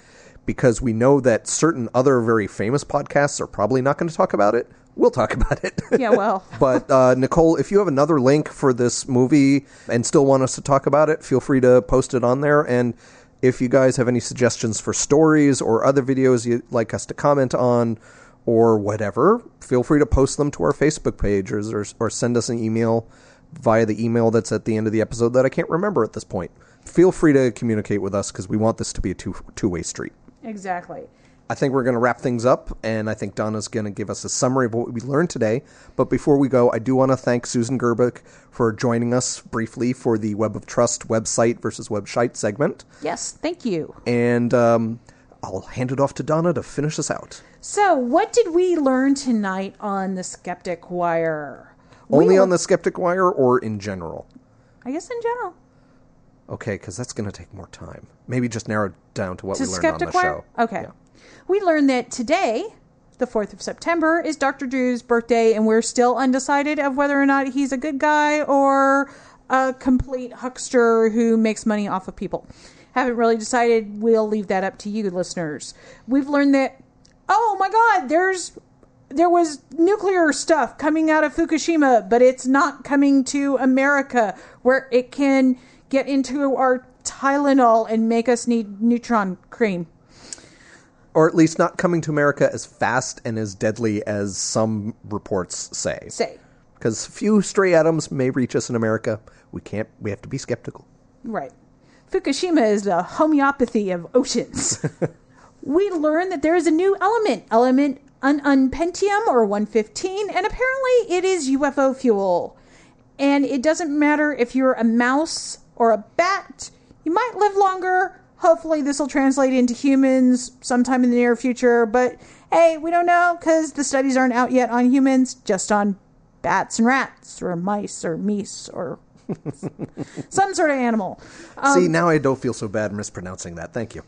because we know that certain other very famous podcasts are probably not going to talk about it, we'll talk about it.
yeah, well,
But uh, Nicole, if you have another link for this movie and still want us to talk about it, feel free to post it on there. And If you guys have any suggestions for stories or other videos you'd like us to comment on or whatever, feel free to post them to our Facebook page or, or, or send us an email via the email that's at the end of the episode that I can't remember at this point. Feel free to communicate with us because we want this to be a two two way street.
Exactly.
I think we're going to wrap things up, and I think Donna's going to give us a summary of what we learned today. But before we go, I do want to thank Susan Gerbic for joining us briefly for the Web of Trust website versus website segment.
Yes, thank you.
And um, I'll hand it off to Donna to finish us out.
So, what did we learn tonight on the Skeptic Wire?
Only
We-
on the Skeptic Wire or in general?
I guess in general.
Okay, because that's going to take more time. Maybe just narrow down to what
to
we learned
Skeptic
on the
Wire?
show.
Okay.
Yeah.
We learned that today, the 4th of September, is Dr. Drew's birthday, and we're still undecided of whether or not he's a good guy or a complete huckster who makes money off of people. Haven't really decided. We'll leave that up to you, listeners. We've learned that, oh my God, there's. There was nuclear stuff coming out of Fukushima, but it's not coming to America where it can get into our Tylenol and make us need neutron cream.
Or at least not coming to America as fast and as deadly as some reports say.
Say.
Because few stray atoms may reach us in America. We can't. We have to be skeptical.
Right. Fukushima is the homeopathy of oceans. we learn that there is a new element, element un unpentium or 115, and apparently it is UFO fuel. And it doesn't matter if you're a mouse or a bat, you might live longer. Hopefully, this will translate into humans sometime in the near future, but hey, we don't know because the studies aren't out yet on humans, just on bats and rats, or mice, or meese, or some sort of animal. Um,
See, now I don't feel so bad mispronouncing that. Thank you.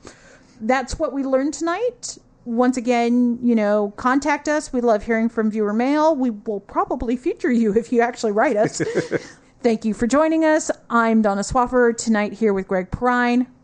that's what we learned tonight. Once again, you know, contact us. We love hearing from viewer mail. We will probably feature you if you actually write us. Thank you for joining us. I'm Donna Swaffer tonight here with Greg Perrine.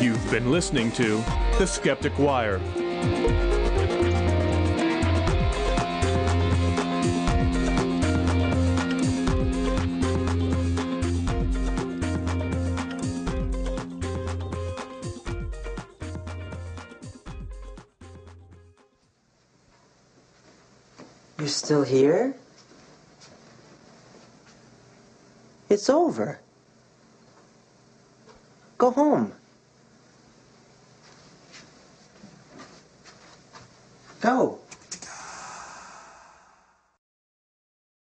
You've been listening to The Skeptic Wire.
You're still here? It's over. Go home. go.